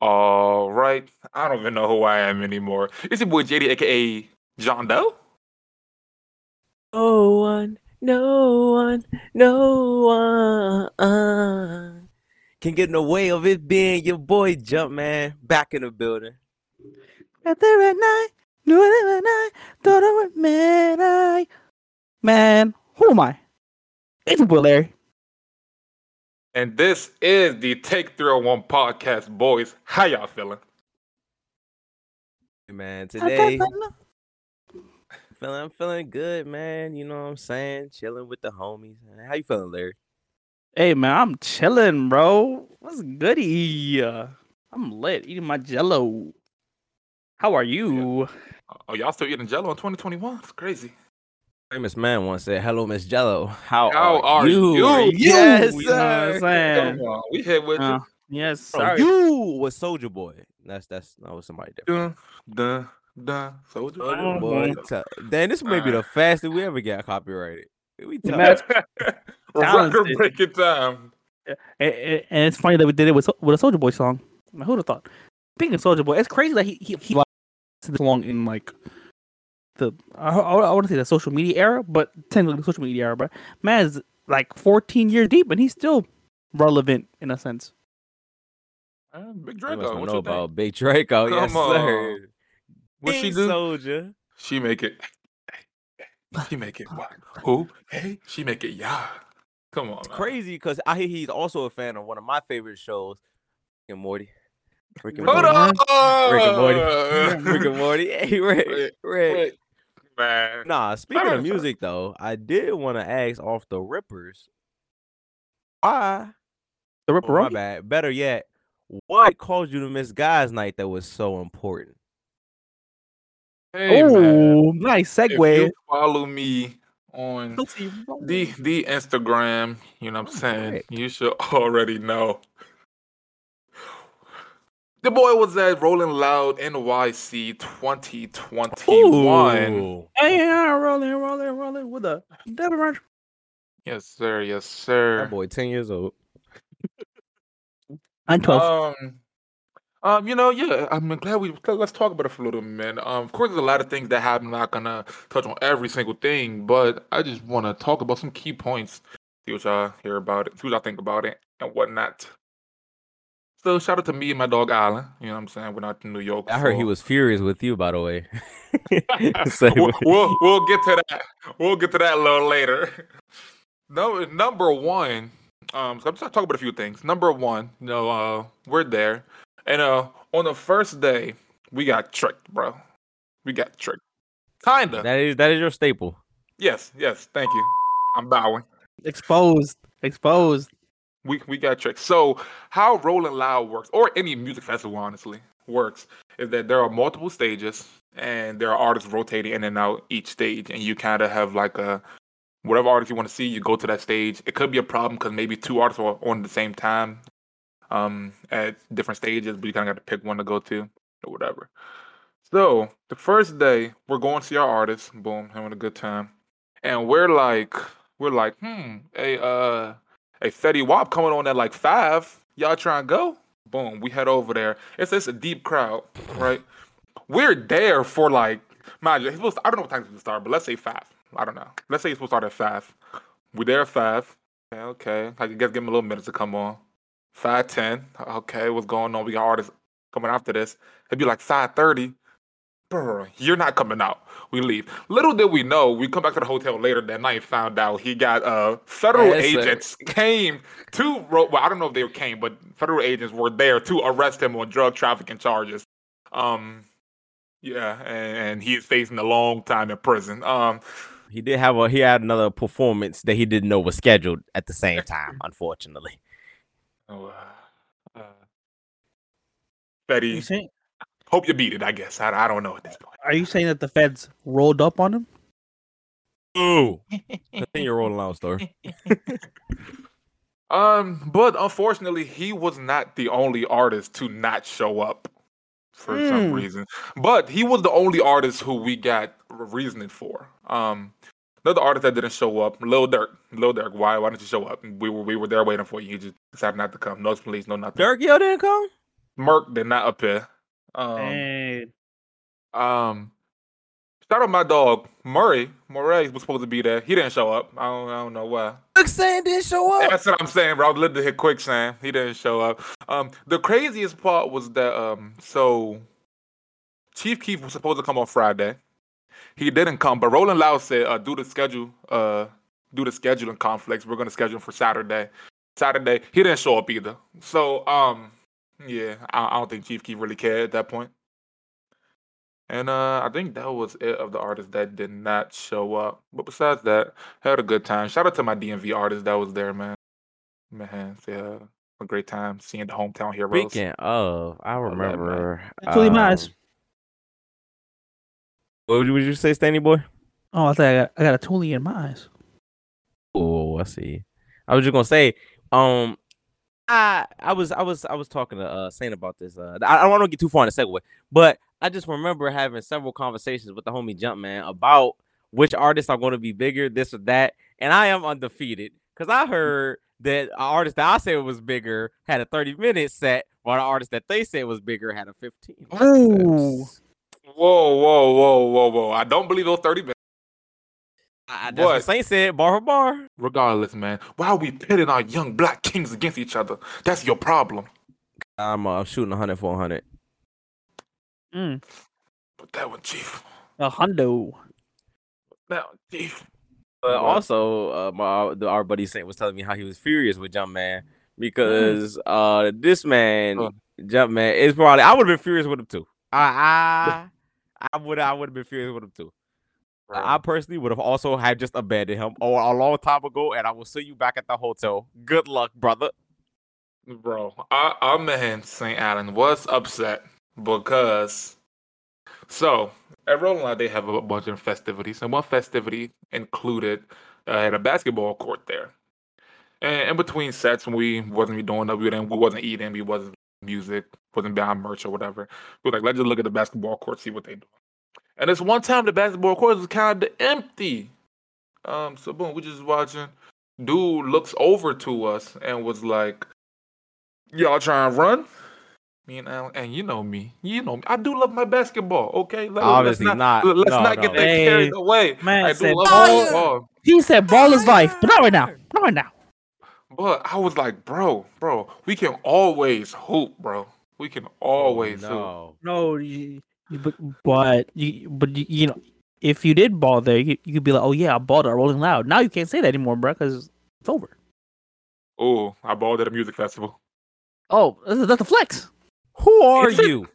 All right. I don't even know who I am anymore. It's your boy JD, aka John Doe. No one, no one, no one can get in the way of it being your boy Jumpman back in the building. Out there at night, knew it at night, thought I was man. I man, who am I? It's a boy Larry. And this is the Take 301 podcast, boys. How y'all feeling? Hey, Man, today feeling I'm feeling good, man. You know what I'm saying? Chilling with the homies. How you feeling, Larry? Hey man, I'm chilling, bro. What's goody? I'm lit, eating my Jello. How are you? Oh, y'all still eating Jello in 2021? It's crazy. Famous man once said, "Hello, Miss Jello. How, How are you? you? You Yes, know what sir. I'm? Come on, we hit with Uh, you. yes, Bro, sorry. you was Soldier Boy. That's that's that was somebody different. Dun, dun, dun. Soldier Soldier. Boy. Tell- Damn, this may be the fastest we ever got copyrighted. We The tell- match- Record talented. breaking time. And, and- and it's funny that we did it with with a Soldier Boy song. Like, who'd have thought? Speaking of Soldier Boy, it's crazy that he he, he lasted this long in like the I, I, I want to say the social media era, but technically the social media era. But man is like 14 years deep, and he's still relevant in a sense. Uh, Big You Draco. must What know you think? about Big Draco. yes, Come sir. on. What she King do? Soldier. She make it. She make it. What? Who? Hey, she make it. Yeah. Come on. It's man. crazy because I hear he's also a fan of one of my favorite shows, Rick and Morty. Rick and Hold Morty. on. Rick and Morty. Rick and Morty. Hey, Rick. Wait, Rick. Wait. Nah, speaking Sorry, of music though, I did want to ask off the Rippers. Why? The Oh, Ripper my bad. Better yet, what caused you to miss guys' night that was so important? Hey, man. Oh, nice If segue. you follow me on the the Instagram, you know what I'm saying? Alright. You should already know. The boy was at Rolling Loud NYC 2021. Ooh. Hey, yeah, rolling, rolling, rolling with a double ranch. Yes, sir. Yes, sir. That boy, ten years old. I'm 12. Um, um, you know, yeah, I'm glad we let's talk about it for a little minute. Um, of course, there's a lot of things that happen. I'm not gonna touch on every single thing, but I just want to talk about some key points. See what y'all hear about it, see what y'all think about it, and whatnot. So, shout out to me and my dog Alan. You know what I'm saying? We're not in New York. I heard he was furious with you, by the way. Say we'll, we'll we'll get to that. We'll get to that a little later. No, number one. Um, so I'm just gonna talk about a few things. Number one, you know, uh, we're there, and uh, on the first day, we got tricked, bro. We got tricked. Kinda. that is that is your staple. yes, yes. Thank you. I'm bowing. Exposed. Exposed. We we got tricked. So how Rolling Loud works, or any music festival, honestly, works, is that there are multiple stages, and there are artists rotating in and out each stage, and you kind of have like a whatever artist you want to see, you go to that stage. It could be a problem because maybe two artists are on the same time, um, at different stages, but you kind of got to pick one to go to or whatever. So the first day, we're going to see our artists. Boom, having a good time, and we're like, we're like, hmm, a uh, a Fetty Wap coming on at like five. Y'all trying to go? Boom, we head over there. It's it's a deep crowd, right? We're there for like, mind you, supposed I don't know what time it's supposed to start, but let's say five. I don't know. Let's say it's supposed to start at five. We're there at five. Okay, okay. I guess give him a little minute to come on. Five ten. Okay, what's going on? We got artists coming after this. It'd be like five thirty. Bro, you're not coming out. We leave. Little did we know, we come back to the hotel later that night. Found out he got uh federal Yes, sir. agents came to. Well, I don't know if they came, but federal agents were there to arrest him on drug trafficking charges. Um, yeah, and, and he is facing a long time in prison. Um, He did have a he had another performance that he didn't know was scheduled at the same time, unfortunately. oh, uh, uh, Are you, Betty, saying, hope you beat it. I guess I, I don't know at this point. are you saying that the feds rolled up on him? Ooh. Continue rolling out story. Um, but unfortunately, he was not the only artist to not show up for some Hmm. reason. But he was the only artist who we got reasoning for. Um, another artist that didn't show up, Lil Durk. Lil Durk, why? Why didn't you show up? We were we were there waiting for you. You just decided not to come. No police, no nothing. Durk, yo didn't come? Merk did not appear. Um, Dang. um, shout out my dog Murray. Murray was supposed to be there. He didn't show up. I don't, I don't know why. Quicksand didn't show up. That's what I'm saying, bro. I was literally hit quicksand. He didn't show up. Um, the craziest part was that um, so Chief Keef was supposed to come on Friday. He didn't come, but Rolling Loud said uh, due to schedule, uh, due to scheduling conflicts, we're gonna schedule him for Saturday. Saturday, he didn't show up either. So um, yeah, I, I don't think Chief Keef really cared at that point. And uh, I think that was it of the artists that did not show up. But besides that, had a good time. Shout out to my DMV artist that was there, man. Man, yeah, a great time seeing the hometown heroes. Speaking of, I love that, man. remember. Actually, Miles. um, What would you, would you say, Stanley boy? Oh, I thought I got, I got a Thule in my eyes. Oh, I see. I was just gonna say, um, I I was I was I was talking to uh Saint about this. Uh, I, I don't want to get too far in the segue, but I just remember having several conversations with the homie Jumpman about which artists are going to be bigger, this or that, and I am undefeated because I heard that an artist that I said was bigger had a 30 minute set, while the artist that they said was bigger had a 15. minute Ooh. Whoa, whoa, whoa, whoa, whoa! I don't believe those thirty minutes. I, I- that's what But- Saint said, bar for bar. Regardless, man, why are we pitting our young black kings against each other? That's your problem. I'm uh, shooting 100 for 100. Mm. But that one, Chief. A hundo. That one, Chief. But What? also, uh, my the, our buddy Saint was telling me how he was furious with Jumpman because uh, this man, Oh. Jumpman, is probably I would have been furious with him too. I I, I would I would have been furious with him too. I personally would have also had just abandoned him or a long time ago, and I will see you back at the hotel. Good luck, brother. Bro, our, our man St. Allen was upset because so at Rolling Loud they have a bunch of festivities, and one festivity included uh, had a basketball court there. And in between sets, when we wasn't be doing we didn't, we wasn't eating, we wasn't music, wasn't buying merch or whatever. We were like, let's just look at the basketball court, see what they do. And this one time, the basketball court was kind of empty. Um, so boom, we just watching. Dude looks over to us and was like, Y'all trying to run? Me and Alan, and you know me, you know me. I do love my basketball. Okay, Let- Obviously let's not. Let's No, not no. get that Hey, carried away. man I do said love ball- He said ball is life, but not right now. Not right now. but I was like, bro, bro, we can always hoop, bro. We can always hoop. no. No, you, you, but but you but you, you know if you did ball there, you, you could be like, oh yeah, I balled at Rolling Loud. Now you can't say that anymore, bro, because it's over. Oh, I balled at a music festival. Oh, that's, that's a flex. Who are Is it- you?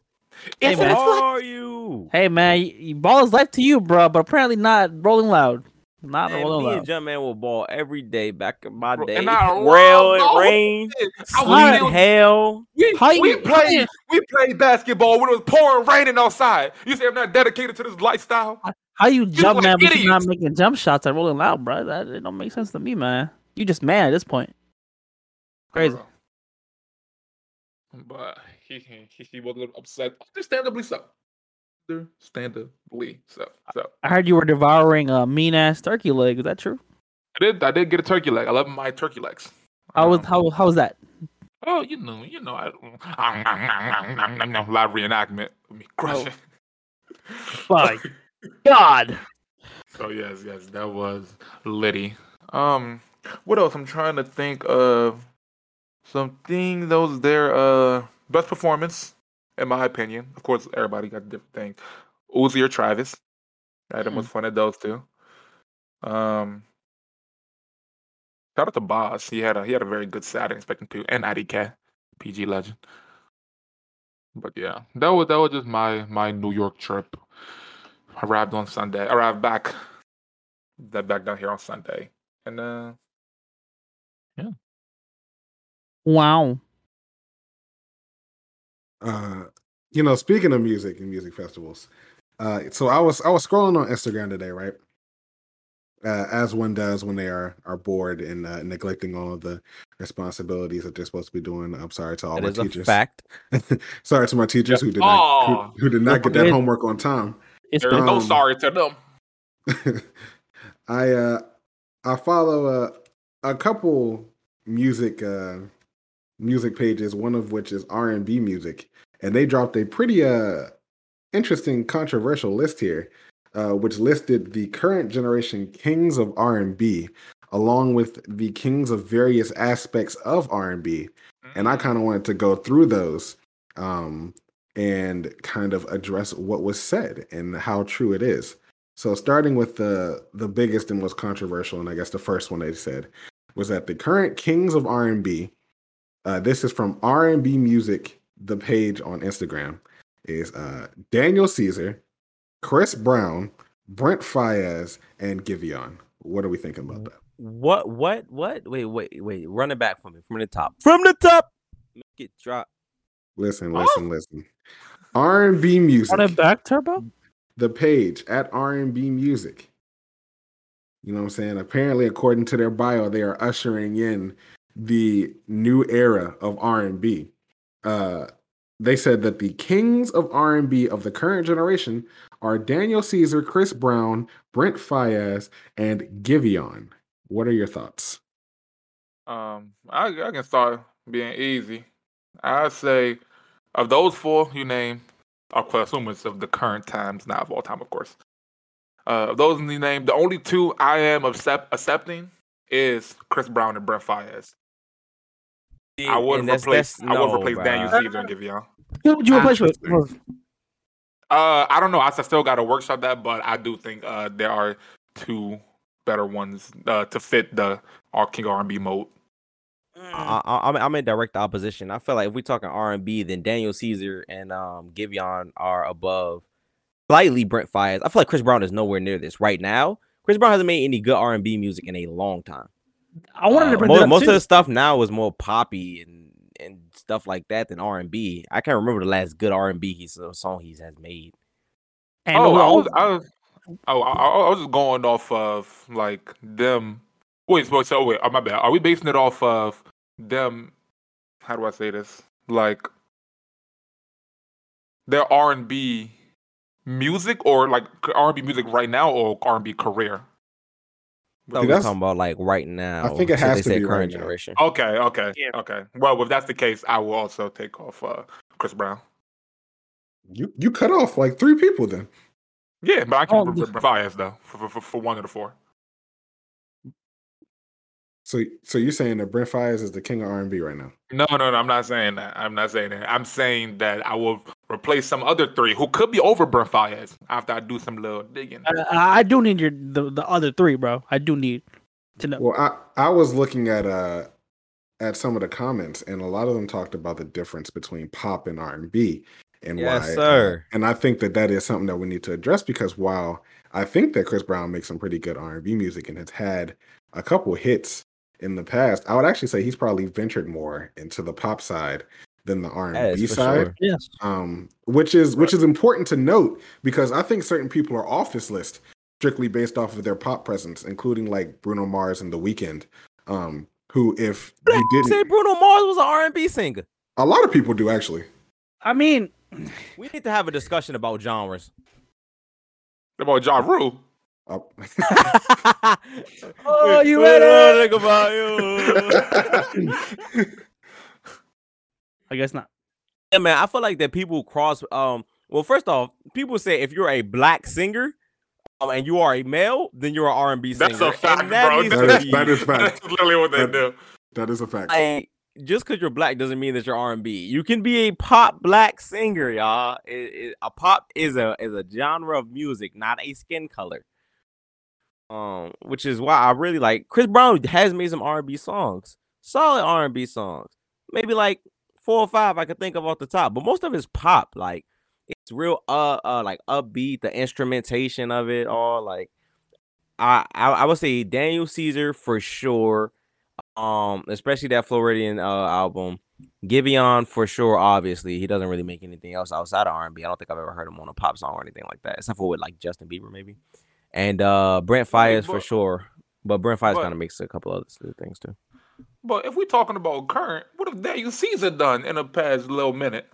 Hey, Who man. are you? Hey man, you, you- ball is life to you, bro, but apparently not Rolling Loud. Not Man, Rolling me Loud. and Jumpman will ball every day back in my day. and I Rail love and those rain, I was sleet, still- hail. We, How we played we played basketball when it was pouring raining outside. You say I'm not dedicated to this lifestyle? How you jump, man, but you're not making jump shots at Rolling Loud, bro? That it don't make sense to me, man. You just mad at this point. Crazy. Bro. But he, he he was a little upset, understandably so. Understandably so. So I heard you were devouring a mean ass turkey leg. Is that true? I did I did get a turkey leg. I love my turkey legs. How was Um, how how was that? Oh, you know, you know, I, live reenactment me crushing. My God. So yes, yes, that was Liddy. Um, what else? I'm trying to think of something Those their uh best performance, in my opinion. Of course, everybody got different things. Uzi or Travis. I had the most fun at those two. Um, shout out to Boss. He had a he had a very good set. I didn't expect him to, and IDK, PG legend. But yeah, that was that was just my my New York trip. Arrived on Sunday. Arrived back that back down here on Sunday. And uh yeah. Wow. Uh you know speaking of music and music festivals uh so i was i was scrolling on instagram today right uh, as one does when they are are bored and uh, neglecting all of the responsibilities that they're supposed to be doing i'm sorry to all That my is a teachers fact. sorry to my teachers Yeah. who did not who, who did not get that homework on time It's there's no Um, sorry to them. I uh I follow uh, a couple music uh music pages, one of which is R and B music, and they dropped a pretty uh interesting controversial list here, uh, which listed the current generation kings of R and B along with the kings of various aspects of R and B, and I kind of wanted to go through those um, and kind of address what was said and how true it is. So starting with the the biggest and most controversial, and I guess the first one they said was that the current kings of R and B. Uh, this is from R and B Music, the page on Instagram, is uh, Daniel Caesar, Chris Brown, Brent Faiyaz, and Giveon. What are we thinking about that? What? What? What? Wait, wait, wait. Run it back for me from the top. From the top. Make it drop. Listen, listen, listen. R and B music. Run it back, Turbo. the page at R&B Music. You know what I'm saying? Apparently, according to their bio, they are ushering in the new era of R&B. Uh, they said that the kings of R&B of the current generation are Daniel Caesar, Chris Brown, Brent Faiyaz, and Giveon. What are your thoughts? Um, I, I can start being easy. I'd say of those four you name, of course, assume it's of the current times, not of all time, of course. Uh, of those you named, the only two I am accept, accepting is Chris Brown and Brent Faiyaz. I would And that's- replace that's- I would no, replace bruh. Daniel Caesar and Giveon. Who would you replace with? Uh, I don't know. I still got to workshop that, but I do think uh there are two better ones uh to fit the our King R and B mode. I, I, I'm I'm in direct opposition. I feel like if we're talking R and B, then Daniel Caesar and um Giveon are above slightly Brent Faiyaz. I feel like Chris Brown is nowhere near this right now. Chris Brown hasn't made any good R and B music in a long time. I wanted to Uh, bring most, that up most too. of the stuff now is more poppy and and stuff like that than R and B. I can't remember the last good R and B he's song he has made. And oh, who I was, I was, oh, I, I I was just going off of like them. Wait, so, so wait, oh, my bad. Are we basing it off of them? How do I say this? Like their R and B music, or like R and B music right now, or R and B career? I thought See, we were that's- talking about like right now. I think it since has to said be right current now. generation. Okay, okay, Yeah. okay. Well, if that's the case, I will also take off uh, Chris Brown. You you cut off like three people then. Yeah, but I Oh, can the- Faiyaz though for, for for one of the four. So so you're saying that Brent Faiyaz is the king of R&B right now? No, no, no. I'm not saying that. I'm not saying that. I'm saying that I will replace some other three who could be over Brent Faiyaz after I do some little digging. I, I do need your the, the other three, bro. I do need to know. Well, I I was looking at uh at some of the comments, and a lot of them talked about the difference between pop and R and B, and Yes, why. uh, sir. and I think that that is something that we need to address because while I think that Chris Brown makes some pretty good R and B music and has had a couple hits in the past, I would actually say he's probably ventured more into the pop side than the R and B side sure. yes. um, which is which is important to note because I think certain people are off this list strictly based off of their pop presence, including like Bruno Mars and The Weeknd, um, who if he You say didn't, say Bruno Mars was an R and B singer. a lot of people do actually. I mean, We need to have a discussion about genres. About Ja Rule. Uh, oh, you What ready? Think about you. I guess not. Yeah, man. I feel like that people cross. Um. Well, first off, people say if you're a black singer, um, and you are a male, then you're an R and B singer. That's a fact, that bro. needs That to is- be- that is fact. That's literally what they That- do. that is a fact. like just because you're black doesn't mean that you're R and B. You can be a pop black singer, y'all. It, it- a pop is a is a genre of music, not a skin color. Um, which is why I really like Chris Brown has made some R and B songs, solid R and B songs. Maybe like four or five I could think of off the top, but most of it's pop. Like it's real uh uh like upbeat, the instrumentation of it all. Like I I, I would say Daniel Caesar for sure um especially that Freudian uh album. Giveon for sure, obviously. He doesn't really make anything else outside of R&B. I don't think I've ever heard him on a pop song or anything like that, except for with like Justin Bieber maybe. And uh Brent Faiyaz for sure. But Brent but- kind of makes a couple other things too. But if we're talking about current, what have Daniel Caesar done in the past little minute?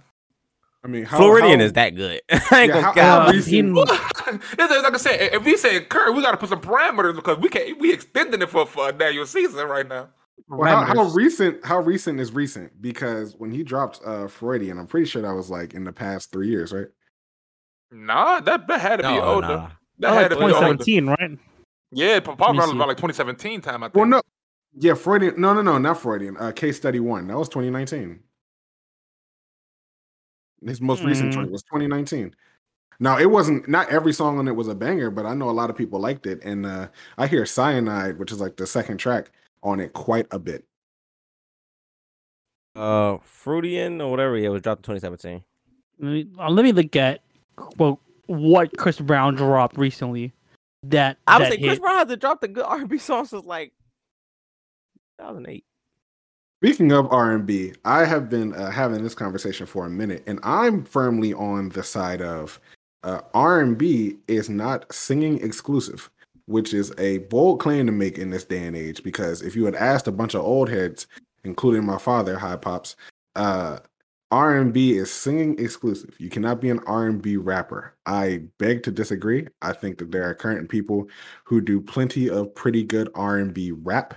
I mean, how, Freudian how- is that good. I ain't Yeah, gonna how- how Uh, recent- It's like I said, if we say current, we got to put some parameters because we can't. We extending it for, for Daniel Caesar right now. Well, how, how recent? How recent is recent? Because when he dropped uh Freudian, I'm pretty sure that was like in the past three years, right? Nah, that, that had to be No, older. nah. That Oh, had like to be older. 2017, right? Yeah, probably me around about like 2017 time. I think. Well, no, yeah, Freudian. No, no, no, not Freudian. Uh, Case Study One. That was 2019. His most recent Mm. joint was 2019. Now it wasn't. Not every song on it was a banger, but I know a lot of people liked it, and uh, I hear Cyanide, which is like the second track on it, quite a bit. Uh, Freudian or whatever. Yeah, it was dropped in 2017. Let me, uh, let me look at well what Chris Brown dropped recently. That I would that say Chris. Brown hasn't dropped a good R&B song since like 2008. Speaking of R&B, I have been uh, having this conversation for a minute, and I'm firmly on the side of uh, R and B is not singing exclusive, which is a bold claim to make in this day and age. Because if you had asked a bunch of old heads, including my father, High Pops, uh, R and B is singing exclusive. You cannot be an R and B rapper. I beg to disagree. I think that there are current people who do plenty of pretty good R and B rap.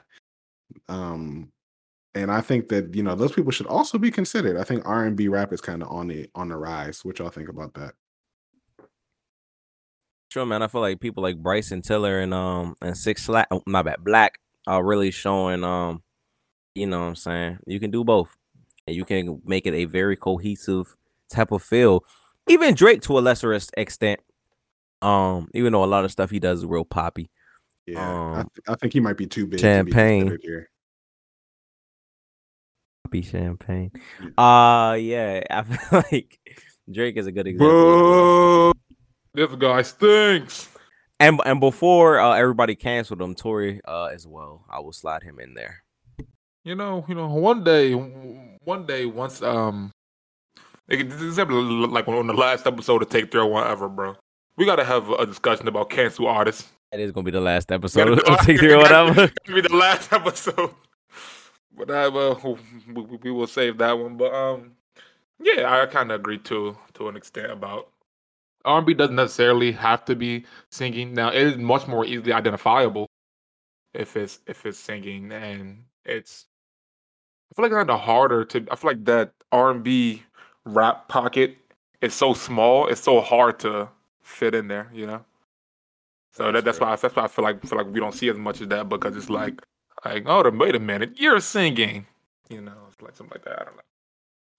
Um, and I think that you know those people should also be considered. I think R and B rap is kind of on the on the rise. What y'all think about that? Sure, man. I feel like people like Bryson Tiller and um and Six Slack, oh, my bad, Black are really showing um, you know what I'm saying. You can do both, and you can make it a very cohesive type of feel. Even Drake to a lesser extent, um, even though a lot of stuff he does is real poppy. Yeah, I, Um, th- I think he might be too big. Champagne. To be considered here. Poppy champagne. Yeah. Uh yeah, I feel like Drake is a good example. as well. This guy stinks. And and before uh, everybody canceled him, Tory uh, as well. I will slide him in there. You know, you know, one day, one day, once um, like, this is like on the last episode of Take Three or whatever, bro. We gotta have a discussion about cancel artists. That is gonna be the last episode of Take Three or whatever. Gotta be the last episode. But I will, we, we will save that one. But um, yeah, I kind of agree to to an extent about R&B doesn't necessarily have to be singing. Now it is much more easily identifiable if it's if it's singing, and it's. I feel like kind of harder to. I feel like that R&B rap pocket is so small. It's so hard to fit in there. You know. So that, That's that's fair. why that's why I feel like feel like we don't see as much of that because it's like like oh wait a minute you're singing you know it's like something like that I don't know.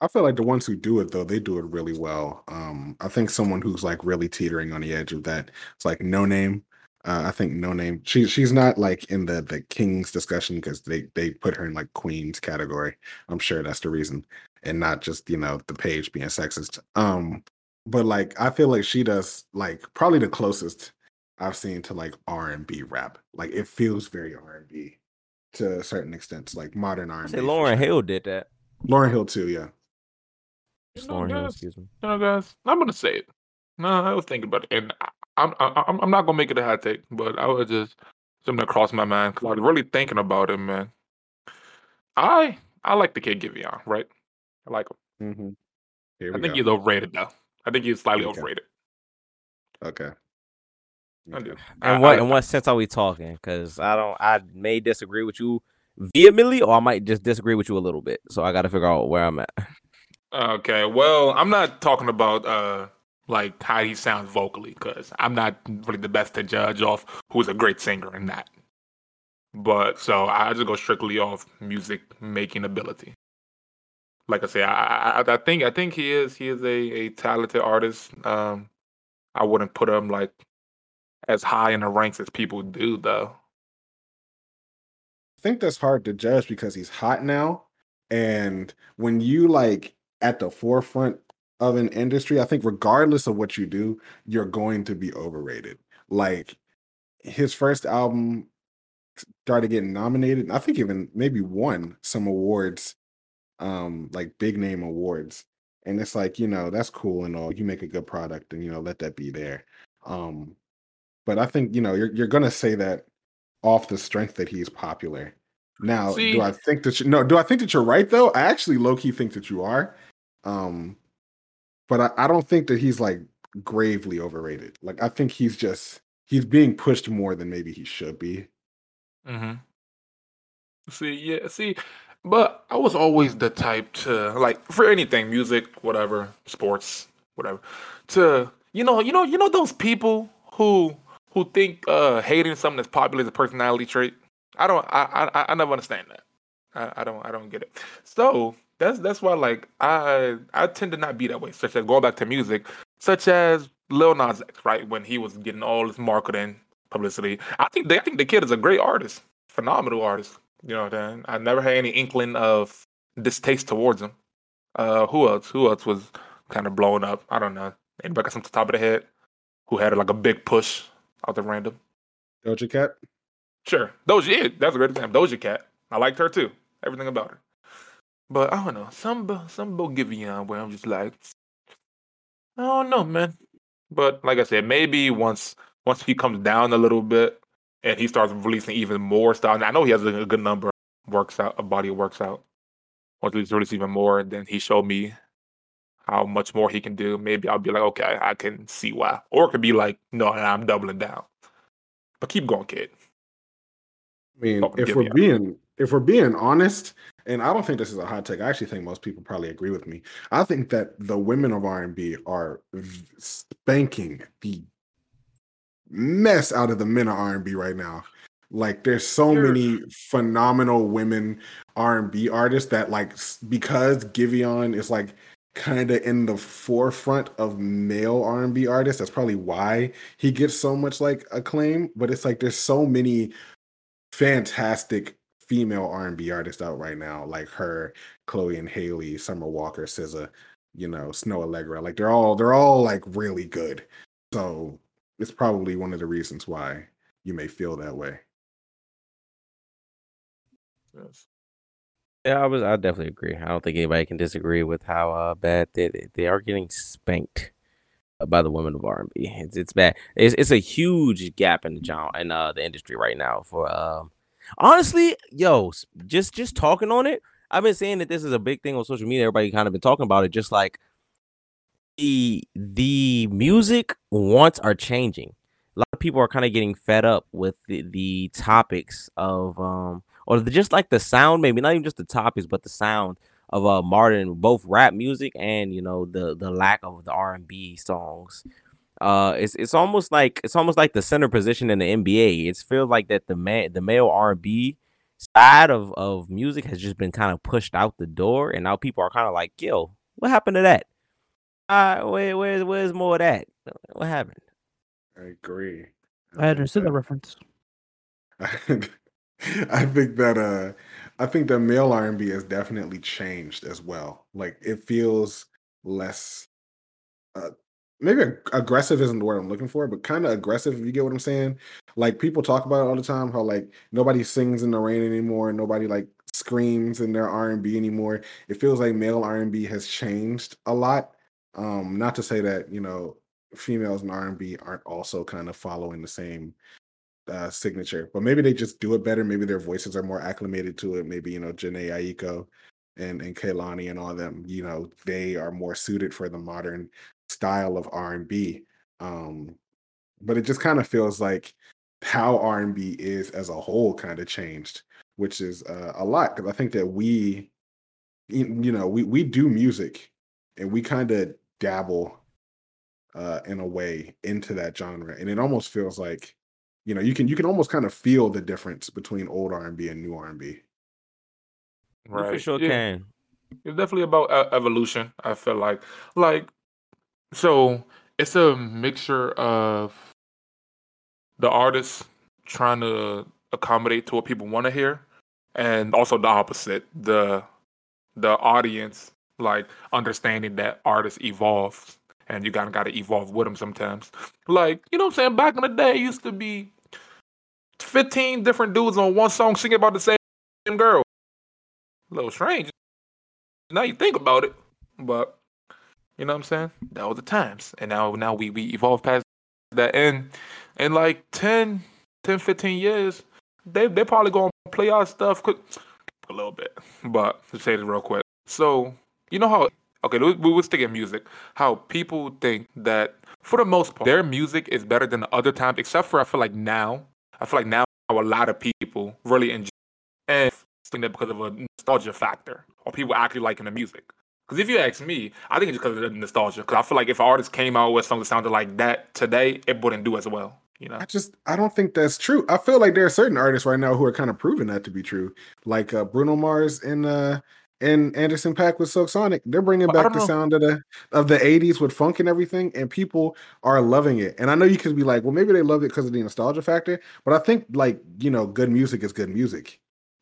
I feel like the ones who do it though, they do it really well. Um, I think someone who's like really teetering on the edge of that, it's like Noname. Uh, I think Noname. She she's not like in the the Kings discussion because they they put her in like Queens category. I'm sure that's the reason, and not just you know the page being sexist. Um, but like I feel like she does like probably the closest I've seen to like R and B rap. Like it feels very R and B to a certain extent, like modern R I and say B. Lauryn Hill did that. Lauryn Hill too, yeah. Just You know, Lauryn Hill, guys, excuse me. you know guys I'm gonna say it no I was thinking about it and I, I'm I, I'm I'm not gonna make it a hot take but I was just something that crossed my mind because I was really thinking about it man I I like the kid Giveon right I like him Mm-hmm. Here I think go. he's overrated though I think he's slightly Okay. overrated Okay. I do. Okay. And what I- in what sense are we talking? Because I don't. I may disagree with you vehemently, or I might just disagree with you a little bit. So I got to figure out where I'm at. Okay, well, I'm not talking about uh like how he sounds vocally because I'm not really the best to judge off who's a great singer and that. But so I just go strictly off music making ability. Like I say, I, I I think I think he is he is a, a talented artist. Um, I wouldn't put him like as high in the ranks as people do though. I think that's hard to judge because he's hot now. And when you like at the forefront of an industry, I think regardless of what you do, you're going to be overrated. Like his first album started getting nominated, I think even maybe won some awards, um, like big name awards. And it's like, you know, that's cool and all. You make a good product and you know, let that be there. Um, but I think, you know, you're you're gonna say that off the strength that he's popular. Now, See- do I think that you no, do I think that you're right though? I actually low key think that you are. Um, but I, I don't think that he's like gravely overrated. Like I think he's just he's being pushed more than maybe he should be. Mm-hmm. See, yeah, see, but I was always the type to like for anything, music, whatever, sports, whatever, to you know, you know, you know those people who who think uh hating something that's popular is a personality trait. I don't, I, I, I never understand that. I, I don't, I don't get it. So that's that's why like I I tend to not be that way. Such as going back to music, such as Lil Nas X, right? When he was getting all this marketing publicity, I think they, I think the kid is a great artist, phenomenal artist. You know what I'm saying? I never had any inkling of distaste towards him. Uh, who else? Who else was kind of blowing up? I don't know. Anybody got something to the top of the head? Who had like a big push out the random? Doja Cat. Sure, Doja. Yeah, that's a great example. Doja Cat. I liked her too. Everything about her. But I don't know. Some some about Giveon where I'm just like, I don't know, man. But like I said, maybe once once he comes down a little bit and he starts releasing even more stuff. I know he has a, good number works out, a body works out. Once he's released even more, then he showed me how much more he can do. Maybe I'll be like, okay, I can see why. Or it could be like, no, I'm doubling down. But keep going, kid. I mean, if we're being if we're being honest, and I don't think this is a hot take. I actually think most people probably agree with me. I think that the women of R and B are spanking the mess out of the men of R and B right now. Like, there's so sure. many phenomenal women R and B artists that, like, because Giveon is like kind of in the forefront of male R and B artists. That's probably why he gets so much like acclaim. But it's like there's so many fantastic female R&B artists out right now, like her, Chloe and Halle, Summer Walker, SZA, you know, Snoh Aalegra. Like they're all they're all like really good. So it's probably one of the reasons why you may feel that way. Yes. Yeah, I was. I definitely agree. I don't think anybody can disagree with how uh, bad they they are getting spanked by the women of R and B. It's it's bad. It's it's a huge gap in the genre in uh, the industry right now for um Honestly, yo, just just talking on it, I've been saying that this is a big thing on social media. Everybody kind of been talking about it. Just like the the music wants are changing. A lot of people are kind of getting fed up with the, the topics of um or the, just like the sound, maybe not even just the topics, but the sound of uh Martin, both rap music and you know the the lack of the R and B songs uh it's it's almost like it's almost like the center position in the NBA. It feels like that the man the male R&B side of of music has just been kind of pushed out the door and now people are kind of like, "Yo, what happened to that?" Uh where where's where's more of that? What happened? I agree. I, I understood that reference. I think that uh I think that male R&B has definitely changed as well. Like it feels less uh, maybe aggressive isn't the word I'm looking for, but kind of aggressive. If you get what I'm saying, like people talk about it all the time, how like nobody sings in the rain anymore, nobody like screams in their R and B anymore. It feels like male R and B has changed a lot. Um, not to say that you know females in R and B aren't also kind of following the same uh, signature, but maybe they just do it better. Maybe their voices are more acclimated to it. Maybe you know Jhené Aiko and and Kehlani and all them, you know, they are more suited for the modern style of R&B. Um, but it just kind of feels like how R&B is as a whole kind of changed, which is uh, a lot because I think that we, you know, we we do music and we kind of dabble uh, in a way into that genre, and it almost feels like, you know, you can you can almost kind of feel the difference between old R&B and new R&B. Right. You for sure yeah. can. It's definitely about uh, evolution. I feel like, like so it's a mixture of the artist trying to accommodate to what people want to hear, and also the opposite the the audience like understanding that artists evolve and you gotta gotta evolve with them sometimes. Like you know what I'm saying? Back in the day, used to be 15 different dudes on one song singing about the same girl. A little strange. Now you think about it, but you know what I'm saying? That was the times. And now now we we evolved past that and in like 10, 10, 15 years, they they probably gonna play our stuff quick a little bit. But to say this real quick. So you know how okay, we, will stick in music. How people think that for the most part, their music is better than the other times, except for I feel like now. I feel like now a lot of people really enjoy and that because of a nostalgia factor or people actually liking the music. Because if you ask me, I think it's because of the nostalgia. Because I feel like if an artist came out with something that sounded like that today, it wouldn't do as well. You know, I just I don't think that's true. I feel like there are certain artists right now who are kind of proving that to be true, like uh, Bruno Mars and uh and Anderson .Paak with Silk Sonic. They're bringing back the know. sound of the of the '80s with funk and everything, and people are loving it. And I know you could be like, well, maybe they love it because of the nostalgia factor, but I think like you know, good music is good music,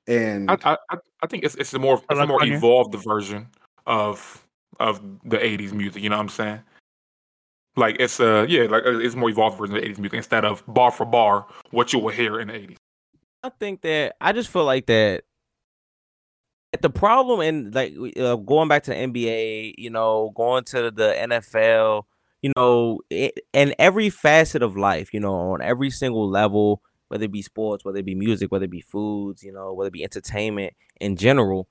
and I I, I- I think it's it's a more it's a more Kanye. evolved version of of the '80s music. You know what I'm saying? Like it's a yeah, like uh, it's a more evolved version of the '80s music instead of bar for bar what you will hear in the '80s. I think that I just feel like that that the problem and like uh, going back to the NBA, you know, going to the NFL, you know, it, and every facet of life, you know, on every single level, whether it be sports, whether it be music, whether it be foods, you know, whether it be entertainment in general.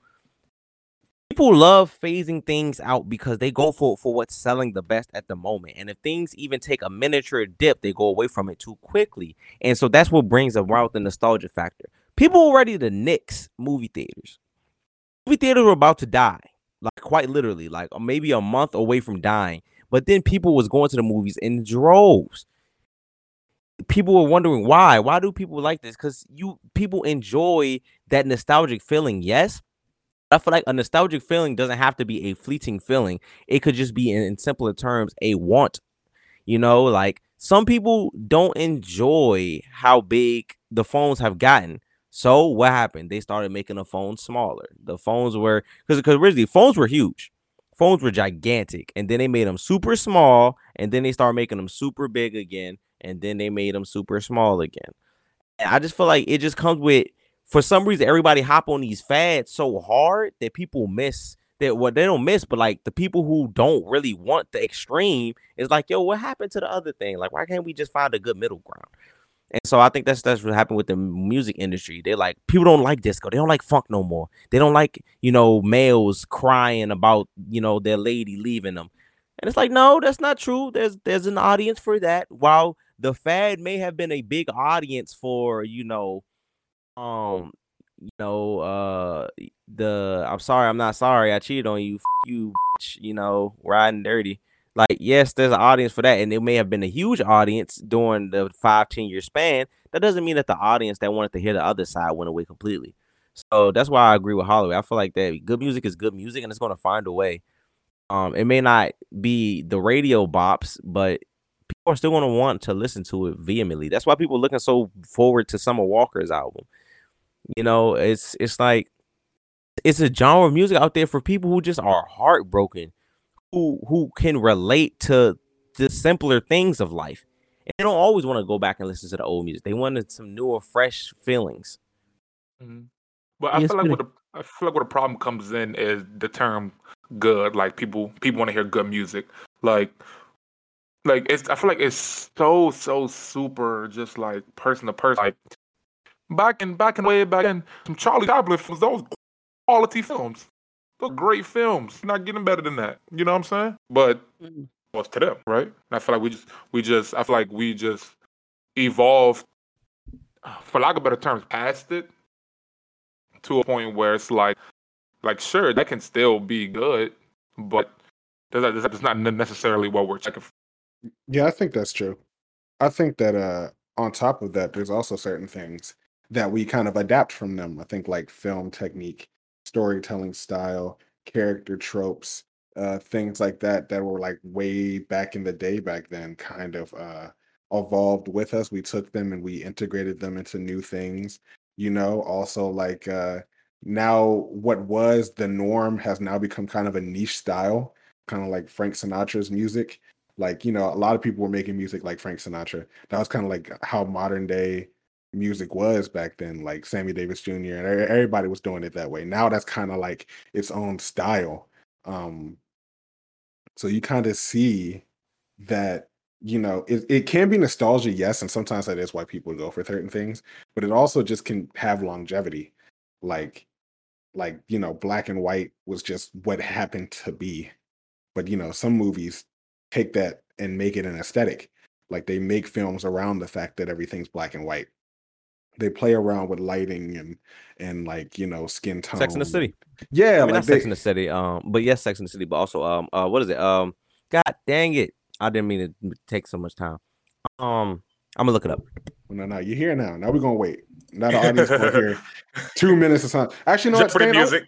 People love phasing things out because they go for for what's selling the best at the moment. And if things even take a miniature dip, they go away from it too quickly. And so that's what brings about the nostalgia factor. People were ready to nix movie theaters. Movie theaters were about to die, like quite literally, like uh, maybe a month away from dying. But then people was going to the movies in droves. People were wondering why. Why do people like this? Because you people enjoy that nostalgic feeling. Yes, I feel like a nostalgic feeling doesn't have to be a fleeting feeling. It could just be, in, in simpler terms, a want. You know, like some people don't enjoy how big the phones have gotten. So what happened? They started making the phones smaller. The phones were because because originally phones were huge, phones were gigantic, and then they made them super small, and then they started making them super big again, and then they made them super small again. And I just feel like it just comes with for some reason everybody hop on these fads so hard that people miss that what they don't miss, but like the people who don't really want the extreme is like, yo, what happened to the other thing? Like, why can't we just find a good middle ground? And so I think that's that's what happened with the music industry. They're like, people don't like disco. They don't like funk no more. They don't like, you know, males crying about, you know, their lady leaving them. And it's like, no, that's not true. There's there's an audience for that. While the fad may have been a big audience for, you know, um, you know, uh the I'm sorry, I'm not sorry, I cheated on you, F- you, bitch, you know, riding dirty. Like, yes, there's an audience for that, and it may have been a huge audience during the five, ten year span. That doesn't mean that the audience that wanted to hear the other side went away completely. So that's why I agree with Holloway. I feel like that good music is good music, and it's gonna find a way. Um, it may not be the radio bops, but people are still gonna want to listen to it vehemently. That's why people are looking so forward to Summer Walker's album. You know, it's it's like it's a genre of music out there for people who just are heartbroken, who who can relate to the simpler things of life. And they don't always want to go back and listen to the old music. They wanted some newer, fresh feelings. Mhm. But I Yes, feel like but what the I feel like what the problem comes in is the term good. Like people people want to hear good music. Like like it's I feel like it's so so super just like person to person. Like back in back in way back in some Charlie Chaplin films, those quality films. Those great films. You're not getting better than that. You know what I'm saying? But Mm. what's to them, right? And I feel like we just we just I feel like we just evolved for lack of better terms, past it to a point where it's like, like sure, that can still be good, but that's not, that's not necessarily what we're checking. For. Yeah, I think that's true. I think that uh on top of that, there's also certain things that we kind of adapt from them. I think like film technique, storytelling style, character tropes, uh things like that that were like way back in the day back then kind of uh evolved with us. We took them and we integrated them into new things. You know, also like uh now what was the norm has now become kind of a niche style, kind of like Frank Sinatra's music like you know a lot of people were making music like frank sinatra that was kind of like how modern day music was back then like sammy davis jr and everybody was doing it that way. Now that's kind of like its own style um so you kind of see that you know it, it can be nostalgia yes and sometimes that is why people go for certain things but it also just can have longevity. Like like you know black and white was just what happened to be but you know some movies take that and make it an aesthetic. Like they make films around the fact that everything's black and white they play around with lighting and and like you know skin tone. Sex in the City. Yeah, I mean, like not Sex in the City. Um, but yes, Sex in the City. But also, um, uh, what is it? Um, God dang it! I didn't mean to take so much time. Um, I'm gonna look it up. No, no, you're here now. Now we're gonna wait. Now the audience will hear two minutes of something. Actually, no? Jeopardy Stan, music.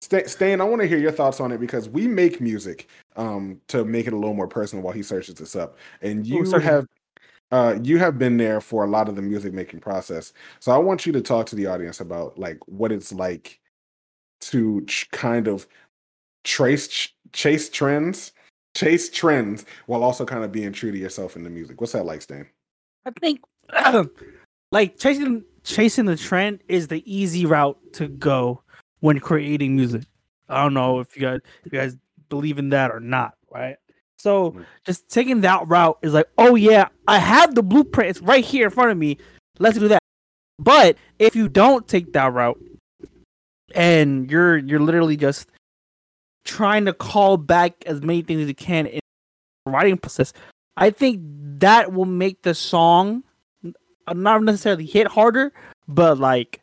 Sta- Stan, I want to hear your thoughts on it because we make music um to make it a little more personal while he searches this up. And you searching. have uh you have been there for a lot of the music making process. So I want you to talk to the audience about like what it's like to ch- kind of trace ch- chase trends, chase trends while also kind of being true to yourself in the music. What's that like, Stan? I think like chasing chasing the trend is the easy route to go when creating music. I don't know if you guys if you guys believe in that or not, right? So Mm. just taking that route is like, oh yeah, I have the blueprint. It's right here in front of me. Let's do that. But if you don't take that route and you're you're literally just trying to call back as many things as you can in the writing process, I think that will make the song not necessarily hit harder, but like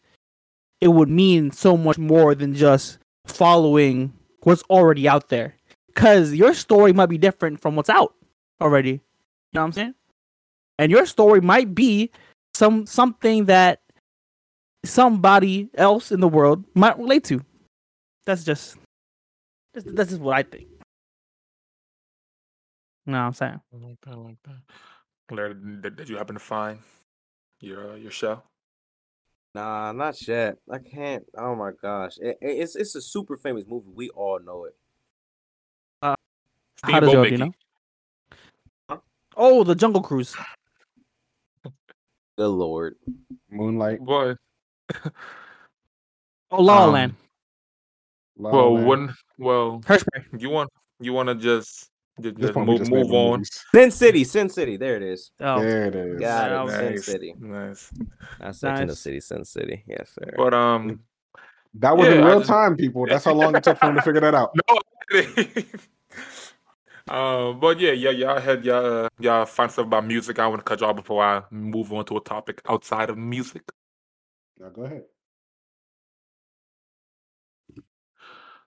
it would mean so much more than just following what's already out there. Cause your story might be different from what's out already. You know what I'm saying? And your story might be some something that somebody else in the world might relate to. That's just that's, that's just what I think. You know what I'm saying? I like that. I like that. Larry, did, did you happen to find your uh, your show? Nah, not yet. I can't. Oh my gosh, it, it- it's it's a super famous movie. We all know it. How does Steamboat y'all you know? Oh, the Jungle Cruise. the lord. Moonlight. Boy, Oh, La La Um, Land. La La well, Land. when well, Hairspray. you want you want to just just, just move just move on. movies. Sin City, Sin City. There it is. Oh, There it is. Got Yeah, it. was- Sin City. nice. That's Sex in the City. Sin City. Yes, sir. But um, That was Yeah, in real just- time, people. That's how long it took for him to figure that out. no. um, but yeah, yeah, y'all had y'all uh, y'all find stuff about music. I want to cut y'all before I move on to a topic outside of music. Now go ahead.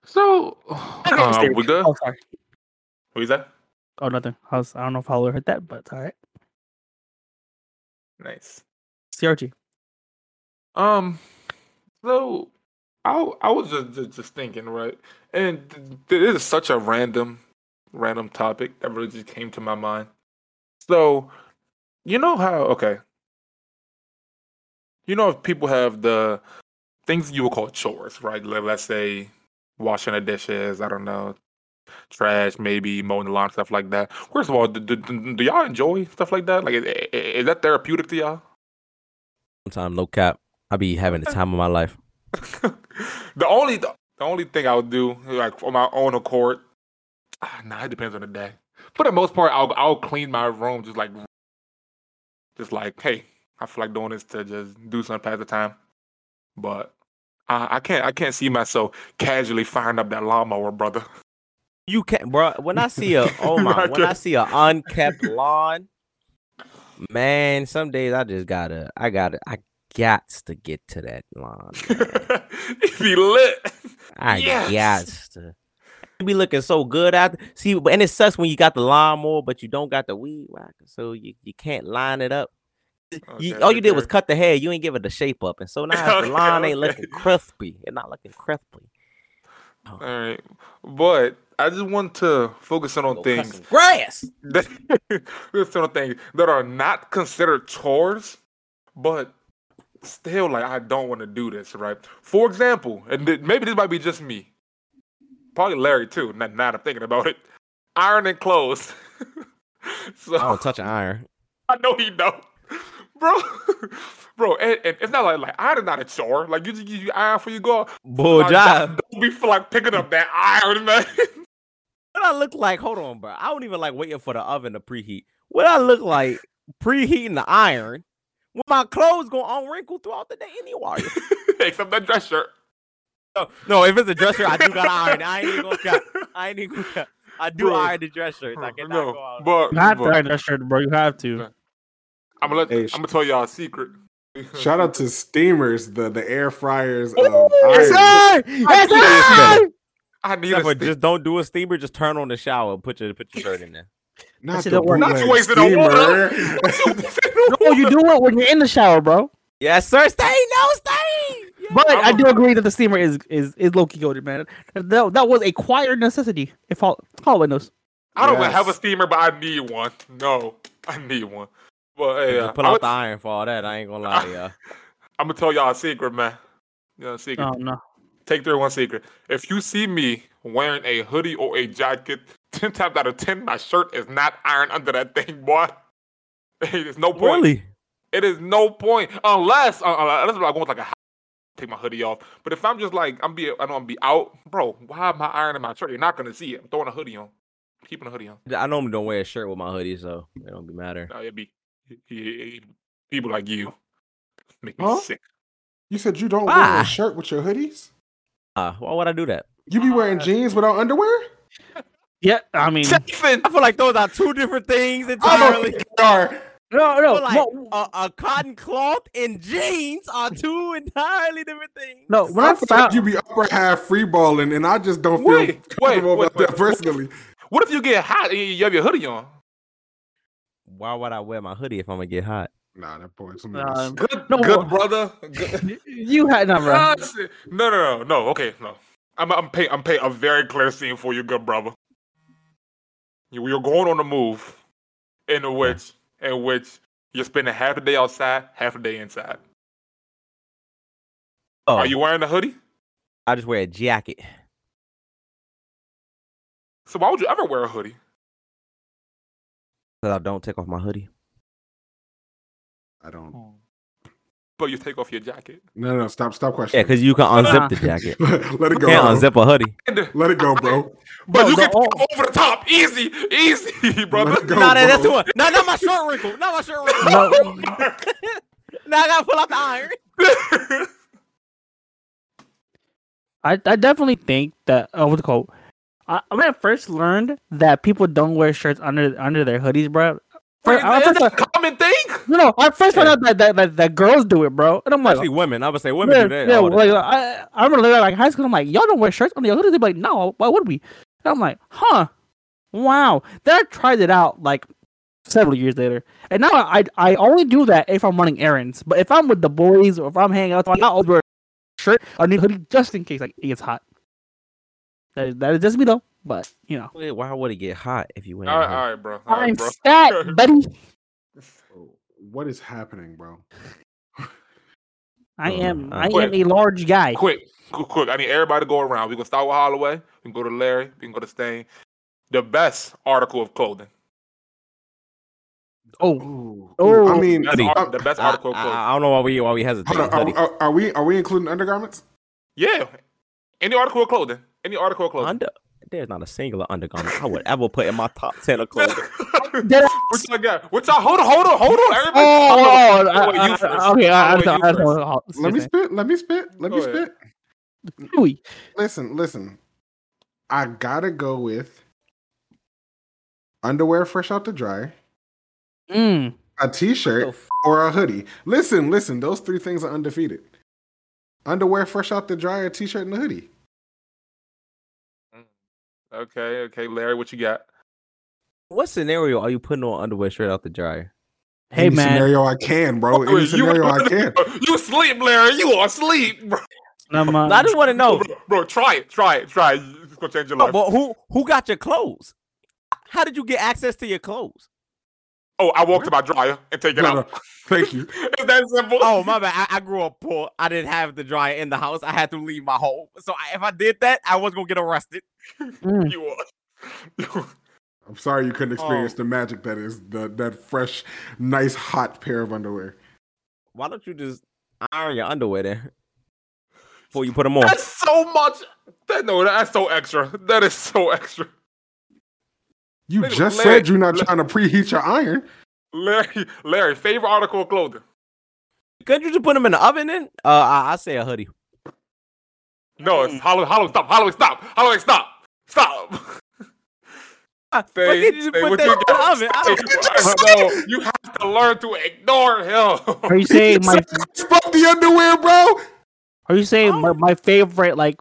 So, Okay, uh, we good? Oh, sorry. What is that? Oh, nothing. I, was, I don't know if Howler heard that, but it's all right. Nice. CRG. Um, so I I was just just, just thinking, right? And th- th- this is such a random random topic that really just came to my mind. So, you know how okay. You know if people have the things you would call chores, right? Let, let's say washing the dishes, I don't know, trash, maybe mowing the lawn, stuff like that. First of all, do, do, do y'all enjoy stuff like that? Like, is, is that therapeutic to y'all? Sometimes no cap. I be having the time of my life. the only the, only thing I would do like on my own accord, Ah, nah, it depends on the day. For the most part, I'll I'll clean my room just like just like hey, I feel like doing this to just do something past the time. But I, I can't I can't see myself casually firing up that lawnmower, brother. You can't, bro. When I see a oh my, when I see a unkept lawn, man, some days I just gotta, I gotta, I gots to get to that lawn. it be lit. I Yes. gots to. Be looking so good out. there. See, and it sucks when you got the lawnmower, but you don't got the weed whacker, so you, you can't line it up. Oh, you, all you did was cut the hair. You ain't give it the shape up, and so now the Okay, lawn ain't looking crispy. It's not looking crispy. Oh. All right, but I just want to focus on Go things grass. that there's certain things that are not considered chores, but still like I don't want to do this, right? For example, and th- maybe this might be just me, probably Larry too. Now, now that I'm thinking about it, ironing clothes. so I don't touch an iron. I know he don't, bro. Bro, and, and it's not like like iron is not a chore. Like you just give you iron for you go. Bull Like, job. Don't be feel like picking up that iron, man. What I look like? Hold on, bro. I don't even like waiting for the oven to preheat. What I look like preheating the iron when my clothes go unwrinkled throughout the day anyway. Except that dress shirt. No, no, if it's a dress shirt, I do got iron. I ain't even gonna cap. I ain't even gonna cap. I do Bro. iron the dress shirts. I cannot no, go out. but, You have to iron that shirt, bro. You have to. I'm gonna let, Hey, I'm gonna tell y'all a secret. Shout out to steamers, the the air fryers of Ooh, iron. Yes, sir! Yes, sir! I need Except a for just don't do a steamer. Just turn on the shower. Put your put your shirt in there. Not shit the don't work. Not you wasting the water. No, you do it when you're in the shower, bro. Yes, sir. Stay. No, stay. Yeah. But I I'm- do agree that the steamer is is is low key goaded, man. That, that was a choir necessity. If all Holloway knows. I don't Yes. have a steamer, but I need one. No, I need one. But hey, Just uh, put I'm, out the iron for all that. I ain't gonna lie, yeah. I'm gonna tell y'all a secret, man. You know, a secret. Oh no. Take three one secret. If you see me wearing a hoodie or a jacket, ten times out of ten, my shirt is not ironed under that thing, boy. There's no point. Really? It is no point unless uh, uh, unless I'm going with like a house, take my hoodie off. But if I'm just like I'm be I know I'm be out, bro. Why am I ironing my shirt? You're not gonna see it. I'm throwing a hoodie on. Keeping a hoodie on. I normally don't wear a shirt with my hoodie, so it don't be matter. Uh, it'd be people like you make me Huh? sick. You said you don't wear a shirt with your hoodies? Uh, why would I do that? You be wearing jeans without underwear? Yeah, I mean, Chafing. I feel like those are two different things Oh, entirely. Are. No, I no, like no, a, a cotton cloth and jeans are two entirely different things. no. When I I feel found, you be upper half free balling, and I just don't feel Wait, wait, comfortable wait, about that wait. personally. What if you get hot and you have your hoodie on? Why would I wear my hoodie if I'm gonna get hot? Nah, that boy's Nah, Good, No. good brother. Good. you had no, bro. Ah, no, no, no, no. Okay, no. I'm, I'm paint, I'm paint a very clear scene for you, good brother. You, you're going on the move, in which, in which you're spending half the day outside, half the day inside. Oh, Are you wearing a hoodie? I just wear a jacket. So why would you ever wear a hoodie? Cause I don't take off my hoodie. I don't. Hmm. But you take off your jacket. No, no, no, stop, stop questioning. Yeah, cause you can unzip the jacket. Let it You go. can't bro. unzip a hoodie. Let it go, bro. But No, you can oh. over the top, easy, easy, brother. Let it go, Nah, that- that's bro. too much. No, not my shirt wrinkle. Not my shirt wrinkle. Now I gotta pull out the iron. I, I definitely think that uh, what's it called? I, when I first learned that people don't wear shirts under under their hoodies, bro. Wait, I first that a common thing? No, no. I first found out that, that, that, that girls do it, bro. And I'm like, Especially women. I would say women yeah, do that. yeah, the like. I, I remember like high school. I'm like, y'all don't wear shirts under your hoodies. They're like, no, why would we? And I'm like, huh, wow. Then I tried it out like several years later, and now I I only do that if I'm running errands. But if I'm with the boys or if I'm hanging out, I always wear a shirt underneath hoodie just in case like it gets hot. That is, that is just me though. But you know, Wait, why would it get hot if you went? All a right, hoodie? all right, bro. All right, I'm bro. fat, buddy. What is happening, bro? I Uh, am uh, I Quick. am a large guy. Quick, quick, quick. I need everybody to go around. We can start with Holloway. We can go to Larry. We can go to Stain. The best article of clothing. Oh, Oh. I mean, Best Hoodie. ar- the best I, article of I- clothing. I don't know why we why we hesitate. hold on, Hoodie. are, are, are we are we including undergarments? yeah. Any article of clothing. Any article of clothing. Under, there's not a singular undergarment I would ever put in my top ten of clothing. Dead what y'all got? What y'all? Hold on, hold on, hold on. Everybody. Oh, Hold on. oh, I'll wait you first. okay. I I'll wait I Let me spit. Let me spit. Let me spit. Chewy. Listen, listen. I gotta go with underwear fresh out the dryer, Mm. a t-shirt, or a hoodie. Listen, listen. Those three things are undefeated. Underwear fresh out the dryer, t-shirt, and a hoodie. Okay, okay, Larry, what you got? What scenario are you putting on underwear straight out the dryer? Hey Any man, scenario I can, bro. Any You- scenario I can. You sleep, Larry. You are asleep, bro. I'm, uh, I just want to know. Bro, bro, try it, try it, try it. It's gonna change your No, life. but who who got your clothes? How did you get access to your clothes? Oh, I walk to my dryer and take it No, out. no, thank you. It's that simple. Oh my bad. I, I grew up poor. I didn't have the dryer in the house. I had to leave my home. So I, if I did that, I was gonna get arrested. mm. you are. You- I'm sorry you couldn't experience Oh. the magic that is the that fresh, nice, hot pair of underwear. Why don't you just iron your underwear then before you put them on? That's so much. That no, that's so extra. That is so extra. You Look, just Larry- said you're not La- trying to preheat your iron. Larry, Larry, favorite article of clothing. Couldn't you just put them in the oven then? Uh, I, I say a hoodie. No, it's Holloway. Holloway, stop. Holloway, stop. Holloway, stop. Stop. Why Say- can't you just say put what that you in the got. oven? I don't- Say- no, you have to learn to ignore him. Are you saying my Fuck the underwear, bro. Are you saying my, my favorite like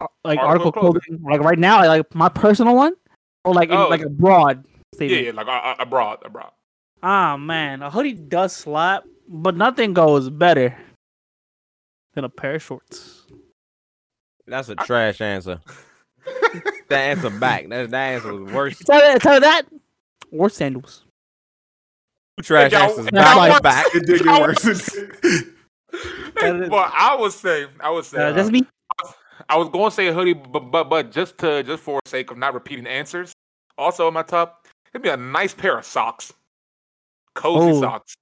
uh, like Article article of clothing like right now like my personal one or like in, Oh. like a broad yeah, statement? yeah, like uh, uh, abroad, abroad. Ah man, a hoodie does slap, but nothing goes better than a pair of shorts. That's a trash answer. that answer back. That, that answer was worse. Tell you, tell that or sandals. Trash y'all- answers y'all back want- to back. It did get worse. But I would say, I would say, Uh, uh, that's me. I was going to say a hoodie, but but but just to just for sake of not repeating answers, also in my top, it'd be a nice pair of socks, cozy Oh. socks.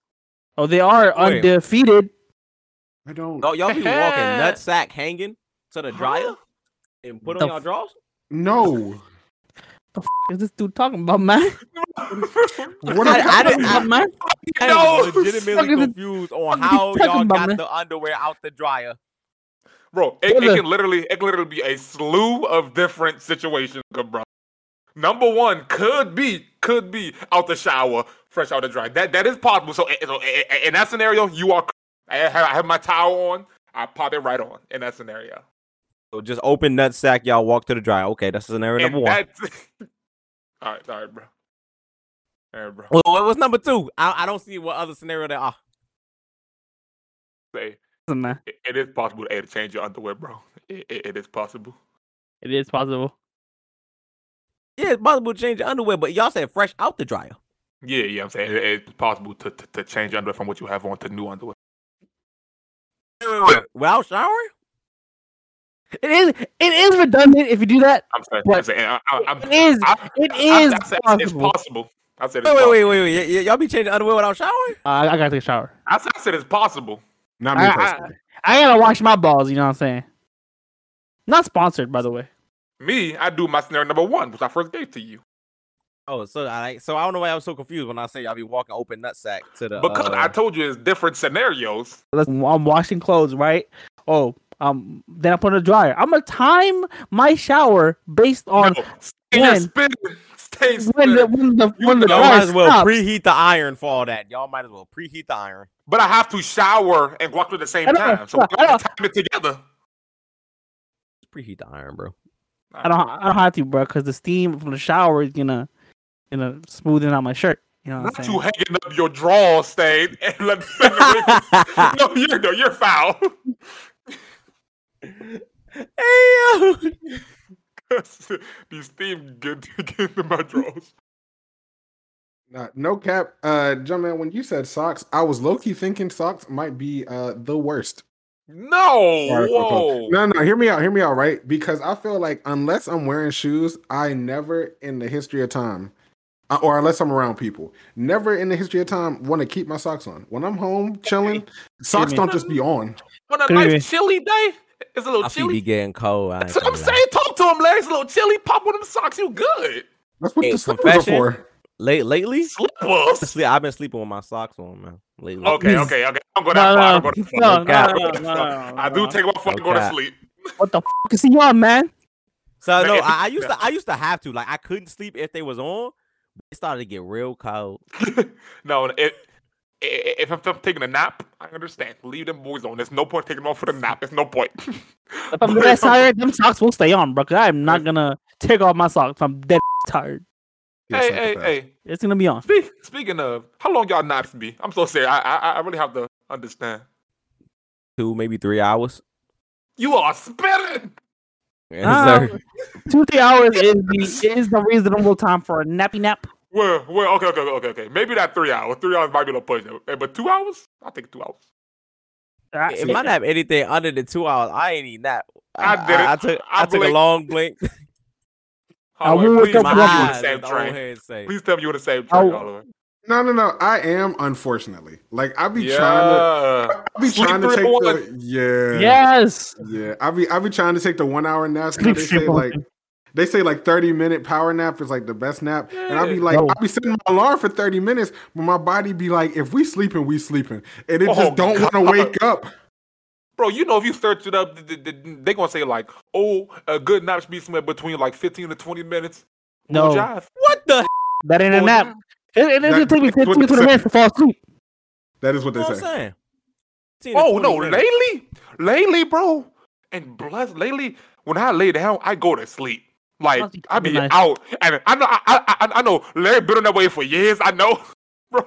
Oh, they are Wait. undefeated. I don't. Oh, y'all be walking nutsack hanging to the dryer Huh? and put The on y'all drawers? No. The f- is this dude talking about, man? What I- am I Talking didn't- about, man? I No. am Fuck is legitimately it- confused on fuck is he how talking y'all about, got man? the underwear out the dryer. Bro, it, it can literally it can literally be a slew of different situations, bro. Number one could be could be out the shower, fresh out the dry. That that is possible. So, so in that scenario, you are. I have, I have my towel on. I pop it right on in that scenario. So just open nutsack, y'all walk to the dryer. Okay, that's scenario And number one. all right, all right, bro. All right, bro. Well, what was number two? I, I don't see what other scenario there are. Say Listen, man, it, it is possible to, to change your underwear, bro. It, it, it is possible. it is possible. Yeah, it's possible to change your underwear, but y'all said fresh out the dryer. Yeah, yeah. I'm saying it, it's possible to, to to change your underwear from what you have on to new underwear. Wait, wait, wait. Without showering? It is. It is redundant if you do that. I'm sorry. I'm saying I, I, I'm, It is. I, It I- is I, said it's possible. possible. I said it's Wait, wait, possible. wait, wait, wait. Y- y- y'all be changing underwear without showering? Uh, I gotta take a shower. I said, I said it's possible. Not me I- I- personally. I gotta wash my balls. You know what I'm saying? Not sponsored, by the way. Me, I do my scenario number one, which I first gave to you. Oh, so I so I don't know why I was so confused when I say I'll be walking open nutsack to the Because uh, I told you it's different scenarios. Let's- I'm washing clothes, right? Oh, um, then I put in a dryer. I'm gonna time my shower based on no, stay your when- spin. Stay when the when the You when the Y'all might as well stops. preheat the iron for all that. Y'all might as well preheat the iron. But I have to shower and walk at the same time. So I we know. have to time it together. Preheat the iron, bro. I don't. I don't have to, bro, because the steam from the shower is gonna, gonna smoothen out my shirt. You know what Not I'm you saying? hanging up your drawers, Stain, and let the No, you're no, you're foul. hey yo. These steam get, get into my drawers. Nah, no cap. Uh, Jumpman, when you said socks, I was low key thinking socks might be uh the worst. No, Alright, cool, cool. whoa. No, no, hear me out, hear me out, right? Because I feel like unless I'm wearing shoes, I never in the history of time, uh, or unless I'm around people, never in the history of time want to keep my socks on. When I'm home chilling, socks don't just be on. On a nice chilly day, it's a little I feel be chilly. getting cold. I ain't That's what I'm gonna lie. saying. Talk to him, Larry. It's a little chilly. Pop one of them socks. You good? That's what Hey, the slippers are for. Late lately, Slippers. I've been sleeping with my socks on, man. Lately. Okay, okay, okay. I'm going No, that no, I'm going that far. no, no, no, no, no, I do take my phone and go to sleep. What the f- is he on, man? So no, I, I used to I used to have to like I couldn't sleep if they was on. But it started to get real cold. no, it, i- if I'm, taking a nap, I understand. Leave them boys on. There's no point taking them off for the nap. There's no point. If I'm dead tired, them socks will stay on, bro. 'cause I am not gonna take off my socks. if I'm dead tired. You're hey, hey, hey. It's gonna be on. Speak, speaking of, how long y'all naps be? I'm so serious. I, I, I really have to understand. Two maybe three hours. You are spitting. Yes. Two three hours is the is the reasonable time for a nappy nap. Well, well, okay, okay, okay, okay. Maybe not three hours. Three hours might be a little push. Eh, but two hours? I think two hours. That's If it. I nap anything under the two hours, I ain't eating that. I did it. I, took I I, took a long blink. I Oliver, woke please up tell My on the eyes same was the old train. Please tell me you on the same train, w- No, no, no. I am unfortunately. Like I be yeah. trying to. I be Sleep trying to take in the yeah Yes. yeah. I be I be trying to take the one hour naps. You know, Sleep they say shit, like man. They say like thirty minute power nap is like the best nap, and I'll be like No. I be setting my alarm for thirty minutes, but my body be like, if we sleeping, we sleeping, and it Oh, just don't want to wake up. Bro, you know if you search it up, th- th- th- they gonna say like, oh, a good nap should be somewhere between like 15 to 20 minutes. No. Full jive. What the? That ain't a nap. jive. And, and it's gonna take me that's what 15 they 20 say. minutes to fall asleep. That is what they know say. Saying? Oh no, minutes. lately, lately, bro, and bless lately. When I lay down, I go to sleep. Like Must be I be nice. out, and I know, I, I, I, I know Larry been on that way for years. I know, bro.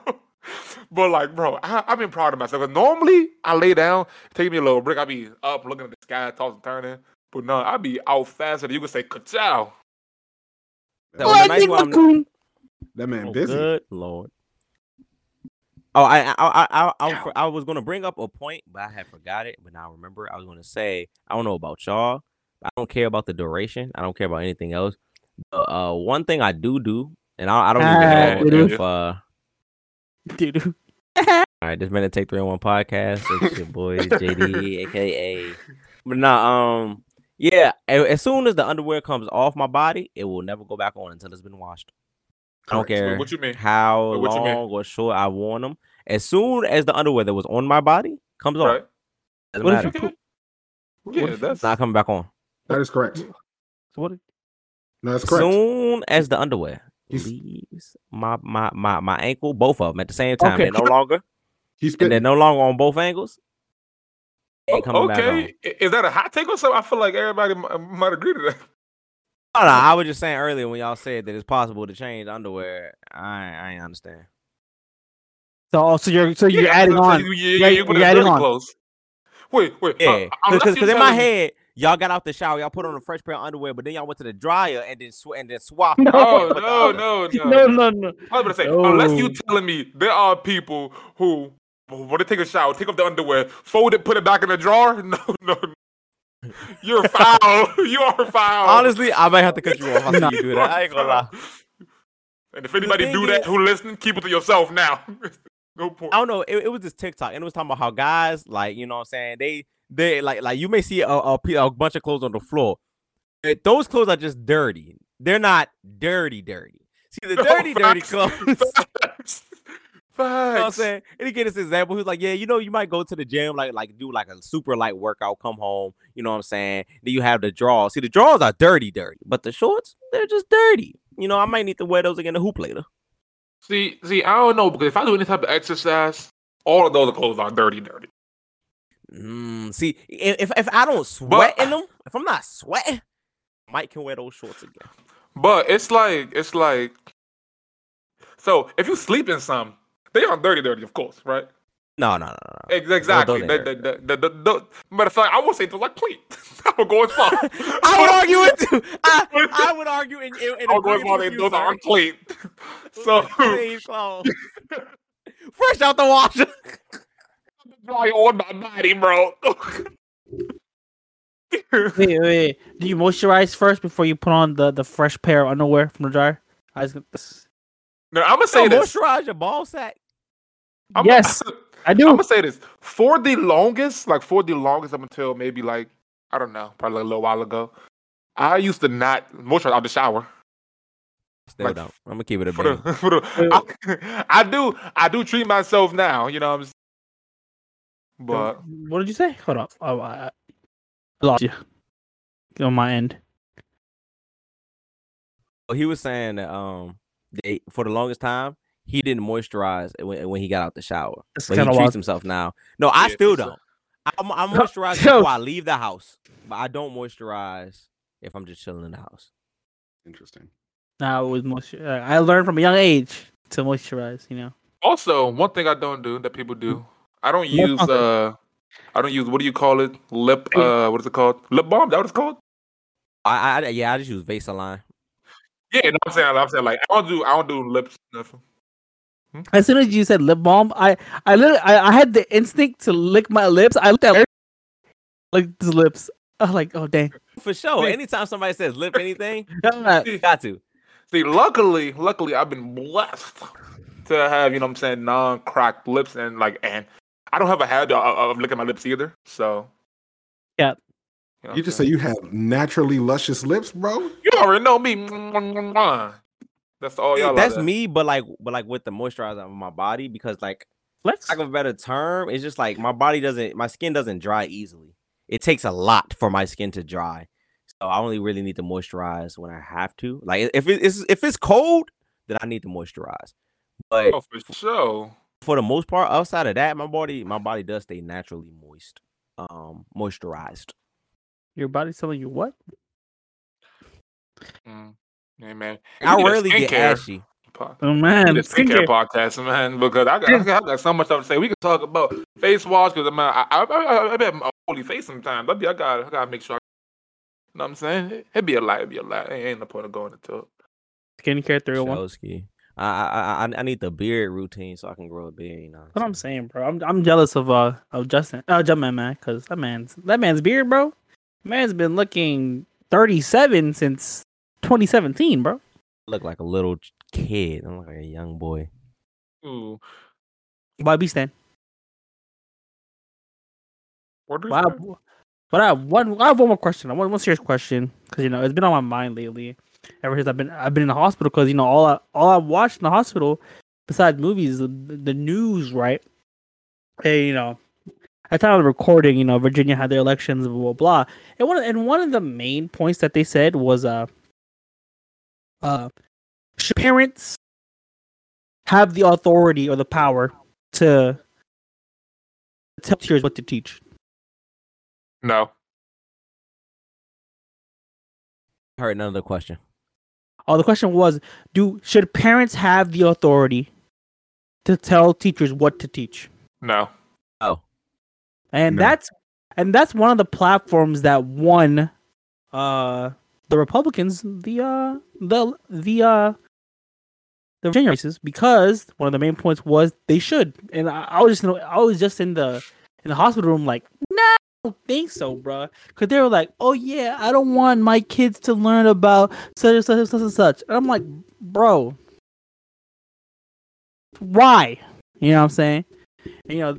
But like, bro, I, I've been proud of myself. 'Cause normally, I lay down, take me a little break. I be up, looking at the sky, tossing, turning. But no, I be out faster than you can say ka-chow. That was the night Lightning where I'm- McQueen. That man Oh, busy. Good lord. Oh, I I I I, I, I, I was gonna bring up a point, but I had forgot it. But now I remember. I was gonna say I don't know about y'all. I don't care about the duration. I don't care about anything else. But, uh, one thing I do do, and I, I don't Ah, even know dude. if uh. Dude. All right, this minute take three on one podcast. It's your boy JD, aka. But nah, um, yeah. As soon as the underwear comes off my body, it will never go back on until it's been washed. I don't Correct. care What you mean? how Wait, what you mean? long or short I worn them. As soon as the underwear that was on my body comes off, Right? doesn't What if matter. you Okay. What Yeah, if- that's not coming back on. That is correct. So what? No, that's correct. Soon as the underwear He's- leaves my my my my ankle, both of them at the same time, Okay. they're no longer He's and they're no longer on both angles. Ain't coming okay. I- Is that a hot take or something? I feel like everybody m- might agree to that. No, no, I was just saying earlier when y'all said that it's possible to change underwear. I I understand. So, oh, so you're so you're Yeah, adding so- so on. You, you, Yeah, you put you're it adding on. clothes. Wait, wait. uh, Yeah, unless because you in my me- head, y'all got out the shower, y'all put on a fresh pair of underwear, but then y'all went to the dryer and then sw- and then swapped. No. Oh Put the no, no, no, No, no, no. I was gonna say, unless you telling me there are people who, when they take a shower, take off the underwear, fold it, put it back in the drawer. No, no, you're foul. you are foul. Honestly, I might have to cut you off. I see you do that. I ain't gonna lie. And if anybody do that is- who listening, keep it to yourself now. no point. I don't know. It, it was this TikTok, and it was talking about how guys, like, you know what I'm saying, they they like like you may see a, a, a bunch of clothes on the floor. Eh, Those clothes are just dirty. They're not dirty, dirty. See the No, dirty, dirty facts. clothes. you know what I'm saying? And he gave this example. He was like, Yeah, you know, you might go to the gym, like like do like a super light workout, come home, you know what I'm saying? Then you have the drawers. See, the drawers are dirty, dirty, but the shorts, they're just dirty. You know, I might need to wear those again to hoop later. See, see, I don't know because if I do any type of exercise, all of those clothes are dirty, dirty. Mm, see, if if I don't sweat in them, if I'm not sweating, Mike can wear those shorts again. But it's like it's like so if you sleep in some, they are dirty, dirty, of course, right? No, no, no, no. no. Ex- Exactly. The, the, the, the, the, matter of fact, I would say those are clean. I would go as far. I would argue it too. I, I would argue in, in, I would go as far. with They, you, those are clean. So fresh out the washer. Dry on my body, bro. Wait, wait. Do you moisturize first before you put on the, the fresh pair of underwear from the dryer? I was gonna, now I'm gonna Say say this. moisturize your ball sack. I'm yes, I do. I'm gonna say this for the longest, like for the longest up until maybe like I don't know, probably a little while ago. I used to not moisturize out the shower. Still Like, don't. I'm gonna keep it a For bit. the, for the, I, I do I do treat myself now, you know what I'm saying? But what did you say? Hold up. Oh, I, I lost you. On my end. Well, He was saying that um, they, for the longest time, he didn't moisturize when, when he got out the shower. That's But he kind treats wild. himself now. No, I Yeah, still don't. I'm, I'm moisturize yo. before I leave the house, but I don't moisturize if I'm just chilling in the house. Interesting. Now it was moisture. I learned from a young age to moisturize. You know. also one thing I don't do that people do, I don't use uh I don't use what do you call it? Lip uh what is it called? Lip balm? Is that what it's called? I, I yeah, I just use Vaseline. Yeah, no, I'm saying I'm saying like I don't do I don't do lips nothing. As soon as you said lip balm, I I literally I, I had the instinct to lick my lips. I looked at like his lips. I was like, oh dang. For sure. Wait. Anytime somebody says lip anything, Uh, got to. See, luckily, luckily, I've been blessed to have you know what I'm saying non-cracked lips and like and I don't have a habit of, of licking my lips either. So Yeah. you, know You just I'm say you have naturally luscious lips, bro. you already know me. That's all y'all. that's out there. me, but like, but like with the moisturizer on my body, because like, let's of a better term, it's just like my body doesn't, my skin doesn't dry easily. It takes a lot for my skin to dry, so I only really need to moisturize when I have to. Like, if it's if it's cold, then I need to moisturize. But Oh, for sure. For the most part, outside of that, my body my body does stay naturally moist, um, moisturized. Your body's telling you what? Mm. Yeah, man. I We need a rarely get ashy. Oh man, need a skincare skincare. podcast, man, because I got, I got, I got so much stuff to say. We can talk about face wash because man, I, I, I, I have a holy face sometimes. I, be, I got, I got to make sure. I, you know what I'm saying? It, it be a lot. It'd be a lot. Ain't, ain't no point of going into it. Skincare 301. Showski. I, I I I need the beard routine so I can grow a beard. You know. What I'm saying, bro. I'm I'm jealous of uh of Justin, uh, Jumpman man, because that man's that man's beard, bro. Man's been looking 37 since 2017, bro. I look like a little kid. I look like a young boy. Ooh. Why be stand? What is But I, that? but I have one. I have one more question. I want one serious question because you know it's been on my mind lately. Ever since I've been I've been in the hospital because you know all I all I watched in the hospital besides movies the, the news right. Hey, you know, at the time of recording, you know, Virginia had their elections, blah blah blah. And one of, and one of the main points that they said was uh uh should parents have the authority or the power to tell teachers what to teach? No. I heard another question. Oh, the question was, do should parents have the authority to tell teachers what to teach? No. Oh, And No. that's and that's one of the platforms that won uh the Republicans the uh the the uh the Virginia races because one of the main points was they should. And I, I was just I was just in the in the hospital room like, no, I don't think so, bruh. Cause they were like, oh yeah, I don't want my kids to learn about such and such and such and such. And I'm like, bro, why? You know what I'm saying? And, you know,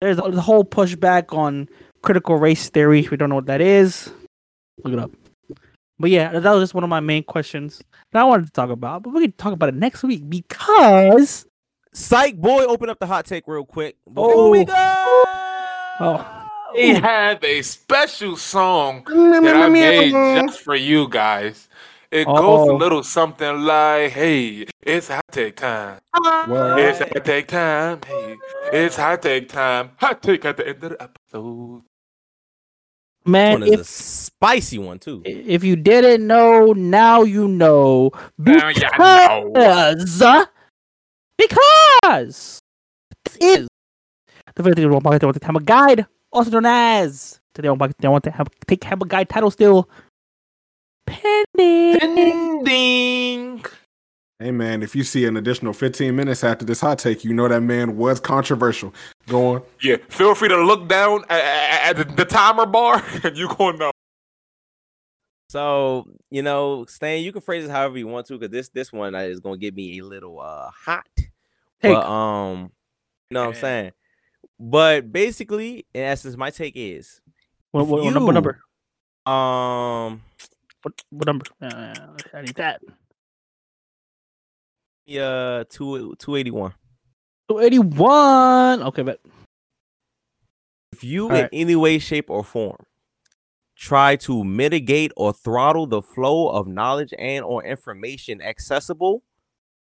there's a the whole pushback on critical race theory. If you don't know what that is, look it up. But yeah, that was just one of my main questions that I wanted to talk about. But we can talk about it next week because Psych boy, open up the hot take real quick before we Oh. go. Oh. We have a special song mm, mm, that mm, I made just for you guys. It goes a little something like, "Hey, it's hot take time. What? It's hot take time. Hey, it's hot take time. Hot take at the end of the episode." man, One is a spicy one too. if you didn't know, now you know. Now ya know. Because because this is the very thing wrong pocket. They want to have a guide, also known as today on pocket. They want to have take have a guy title still pending. Ending. Hey man, if you see an additional 15 minutes after this hot take, you know that man was controversial. Go on. Yeah, feel free to look down at, at, at the, the timer bar, and you gonna know. So you know, Stan, you can phrase it however you want to, because this this one is gonna get me a little uh hot. Take. But um, you know what I'm saying. But basically, in essence, my take is What, what, you- what number? um What, what number? Uh, I need that. yeah two two eighty one. Two eighty one. Okay, but If you in Alright. any way, shape, or form try to mitigate or throttle the flow of knowledge and or information accessible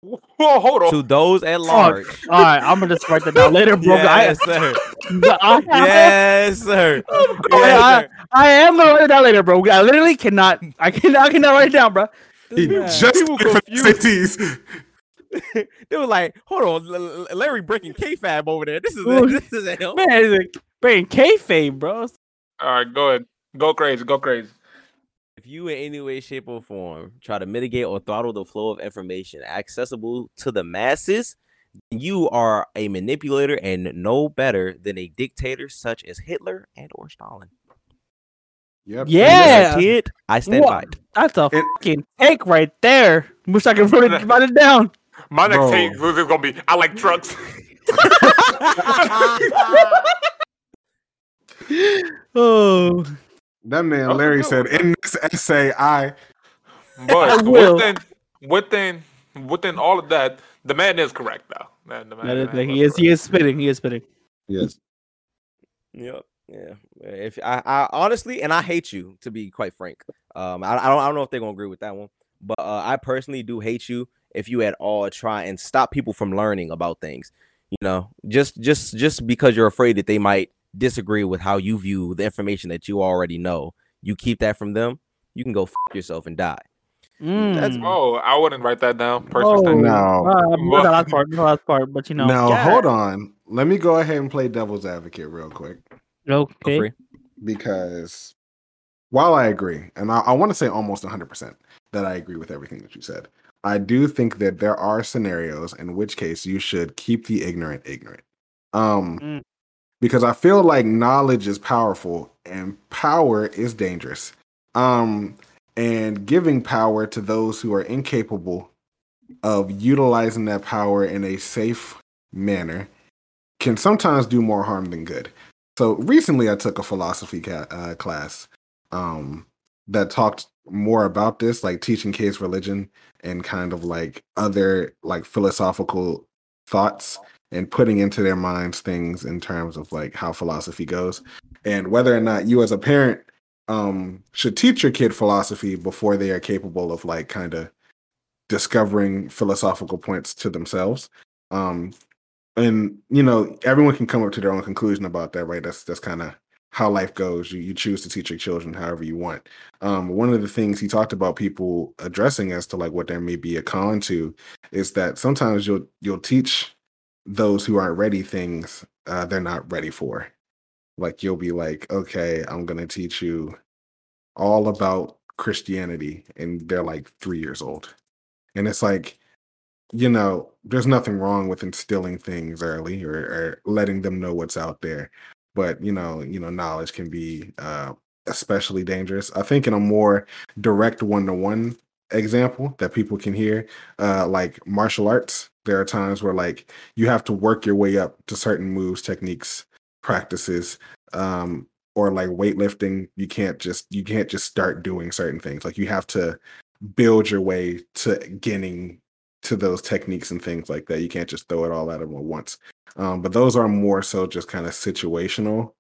Whoa, hold on. to those at large. all right, I'm gonna just write that down later, bro. yes, sir. I, I, yes, sir. I, Yes, sir. I am gonna write it down later, bro. I literally cannot. I cannot. I cannot write it down, bro. He Yeah. just People went for the confused. cities. They were like, hold on, L- L- Larry breaking kayfabe over there. This is Ooh. this is him. Man, it's like brain kayfabe, bro. All right, go ahead. Go crazy. Go crazy. If you in any way, shape, or form try to mitigate or throttle the flow of information accessible to the masses, you are a manipulator and no better than a dictator such as Hitler and or Stalin. Yep. Yeah. Kid, I stand by What? it. That's a It- fucking take right there. Wish I could write it, write it down. My next Bro. take is gonna be I like trucks. Oh, That man Oh, Larry no. said in this essay, I But will. within within within all of that, the man is correct though. Man, the man, that is, man he was is. He is spitting. He is spitting. yes. Yep. Yeah. If I, I honestly, and I hate you to be quite frank. Um, I, I don't, I don't know if they're gonna agree with that one, but uh, I personally do hate you if you at all try and stop people from learning about things. You know, just just just because you're afraid that they might disagree with how you view the information that you already know, you keep that from them. You can go f- yourself and die. That's- Mm. Oh, I wouldn't write that down. Oh, Personally, No. uh, not the last part, not the last part, but you know, now, yeah. hold on. Let me go ahead and play devil's advocate real quick. Okay. because while I agree, and I, I want to say almost 100% that I agree with everything that you said, I do think that there are scenarios in which case you should keep the ignorant ignorant. Um, Mm. Because I feel like knowledge is powerful and power is dangerous. Um, and giving power to those who are incapable of utilizing that power in a safe manner can sometimes do more harm than good. So recently, I took a philosophy ca- uh, class um, that talked more about this, like teaching kids religion and kind of like other like philosophical thoughts and putting into their minds things in terms of like how philosophy goes. And whether or not you as a parent um, should teach your kid philosophy before they are capable of like kind of discovering philosophical points to themselves. Um, and you know everyone can come up to their own conclusion about that right? That's that's kind of how life goes. You, you choose to teach your children however you want. Um one of the things he talked about people addressing as to like what there may be a con to is that sometimes you'll you'll teach those who aren't ready things uh they're not ready for like you'll be like okay i'm gonna teach you all about christianity and they're like three years old and it's like you know, there's nothing wrong with instilling things early or, or letting them know what's out there. But you know, you know, knowledge can be uh, especially dangerous. I think in a more direct one-to-one example that people can hear, uh, like martial arts, there are times where like you have to work your way up to certain moves, techniques, practices, um, or like weightlifting. You can't just you can't just start doing certain things. Like you have to build your way to getting to those techniques and things like that. You can't just throw it all at them at once. Um, but those are more so just kind of situational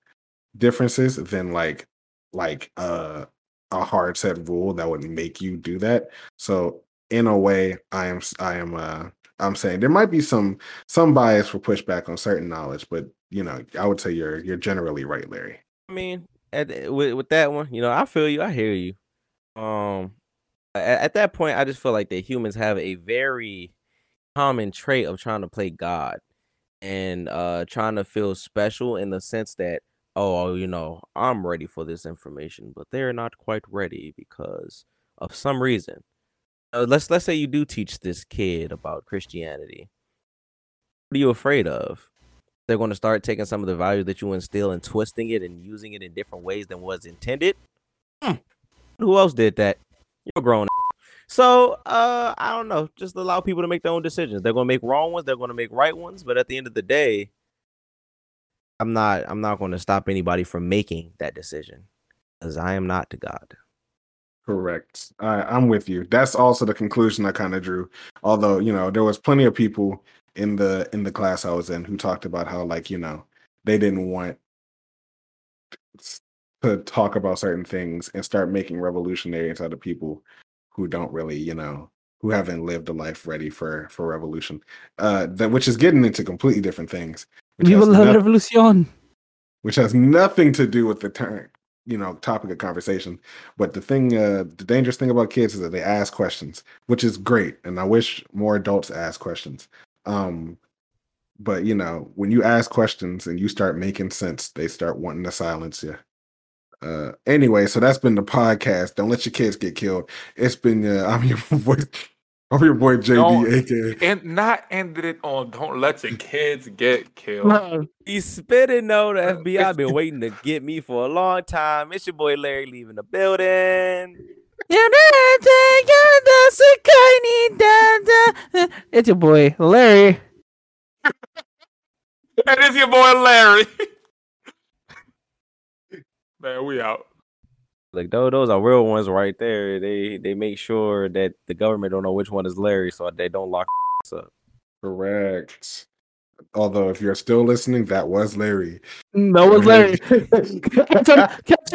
differences than like like uh, a hard set rule that would make you do that. So in a way, I am I am uh I'm saying there might be some some bias for pushback on certain knowledge, but you know, I would say you're you're generally right, Larry. I mean, at, with with that one, you know, I feel you. I hear you. Um, at, at that point, I just feel like that humans have a very common trait of trying to play God and uh trying to feel special in the sense that oh, you know, I'm ready for this information, but they're not quite ready because of some reason. Uh, let's let's say you do teach this kid about Christianity. What are you afraid of? They're going to start taking some of the values that you instill and twisting it and using it in different ways than was intended. Hmm. Who else did that? You're grown. So uh, I don't know. Just allow people to make their own decisions. They're going to make wrong ones. They're going to make right ones. But at the end of the day, I'm not. I'm not going to stop anybody from making that decision, because I am not to God. Correct. I, I'm with you. That's also the conclusion I kind of drew. Although you know there was plenty of people in the in the class I was in who talked about how like you know they didn't want to talk about certain things and start making revolutionaries out of people who don't really you know who haven't lived a life ready for for revolution. Uh, that which is getting into completely different things. which Viva has la noth- revolución. which has nothing to do with the turn you know topic of conversation. But the thing uh the dangerous thing about kids is that they ask questions which is great and i wish more adults ask questions. Um but you know when you ask questions and you start making sense they start wanting to silence you. Uh anyway so that's been the podcast. Don't let your kids get killed. It's been uh, i'm your boy i'm your boy jd Don't- aka and not ended it on don't let your kids get killed. No. He's spitting no the FBI I've been waiting to get me for a long time. It's your boy Larry leaving the building. It's your boy Larry. And it's your boy Larry. Man, we out. Like those, those are real ones right there. They they make sure that the government don't know which one is Larry, so they don't lock up. correct although if you're still listening that was larry mm, That was Larry. Catch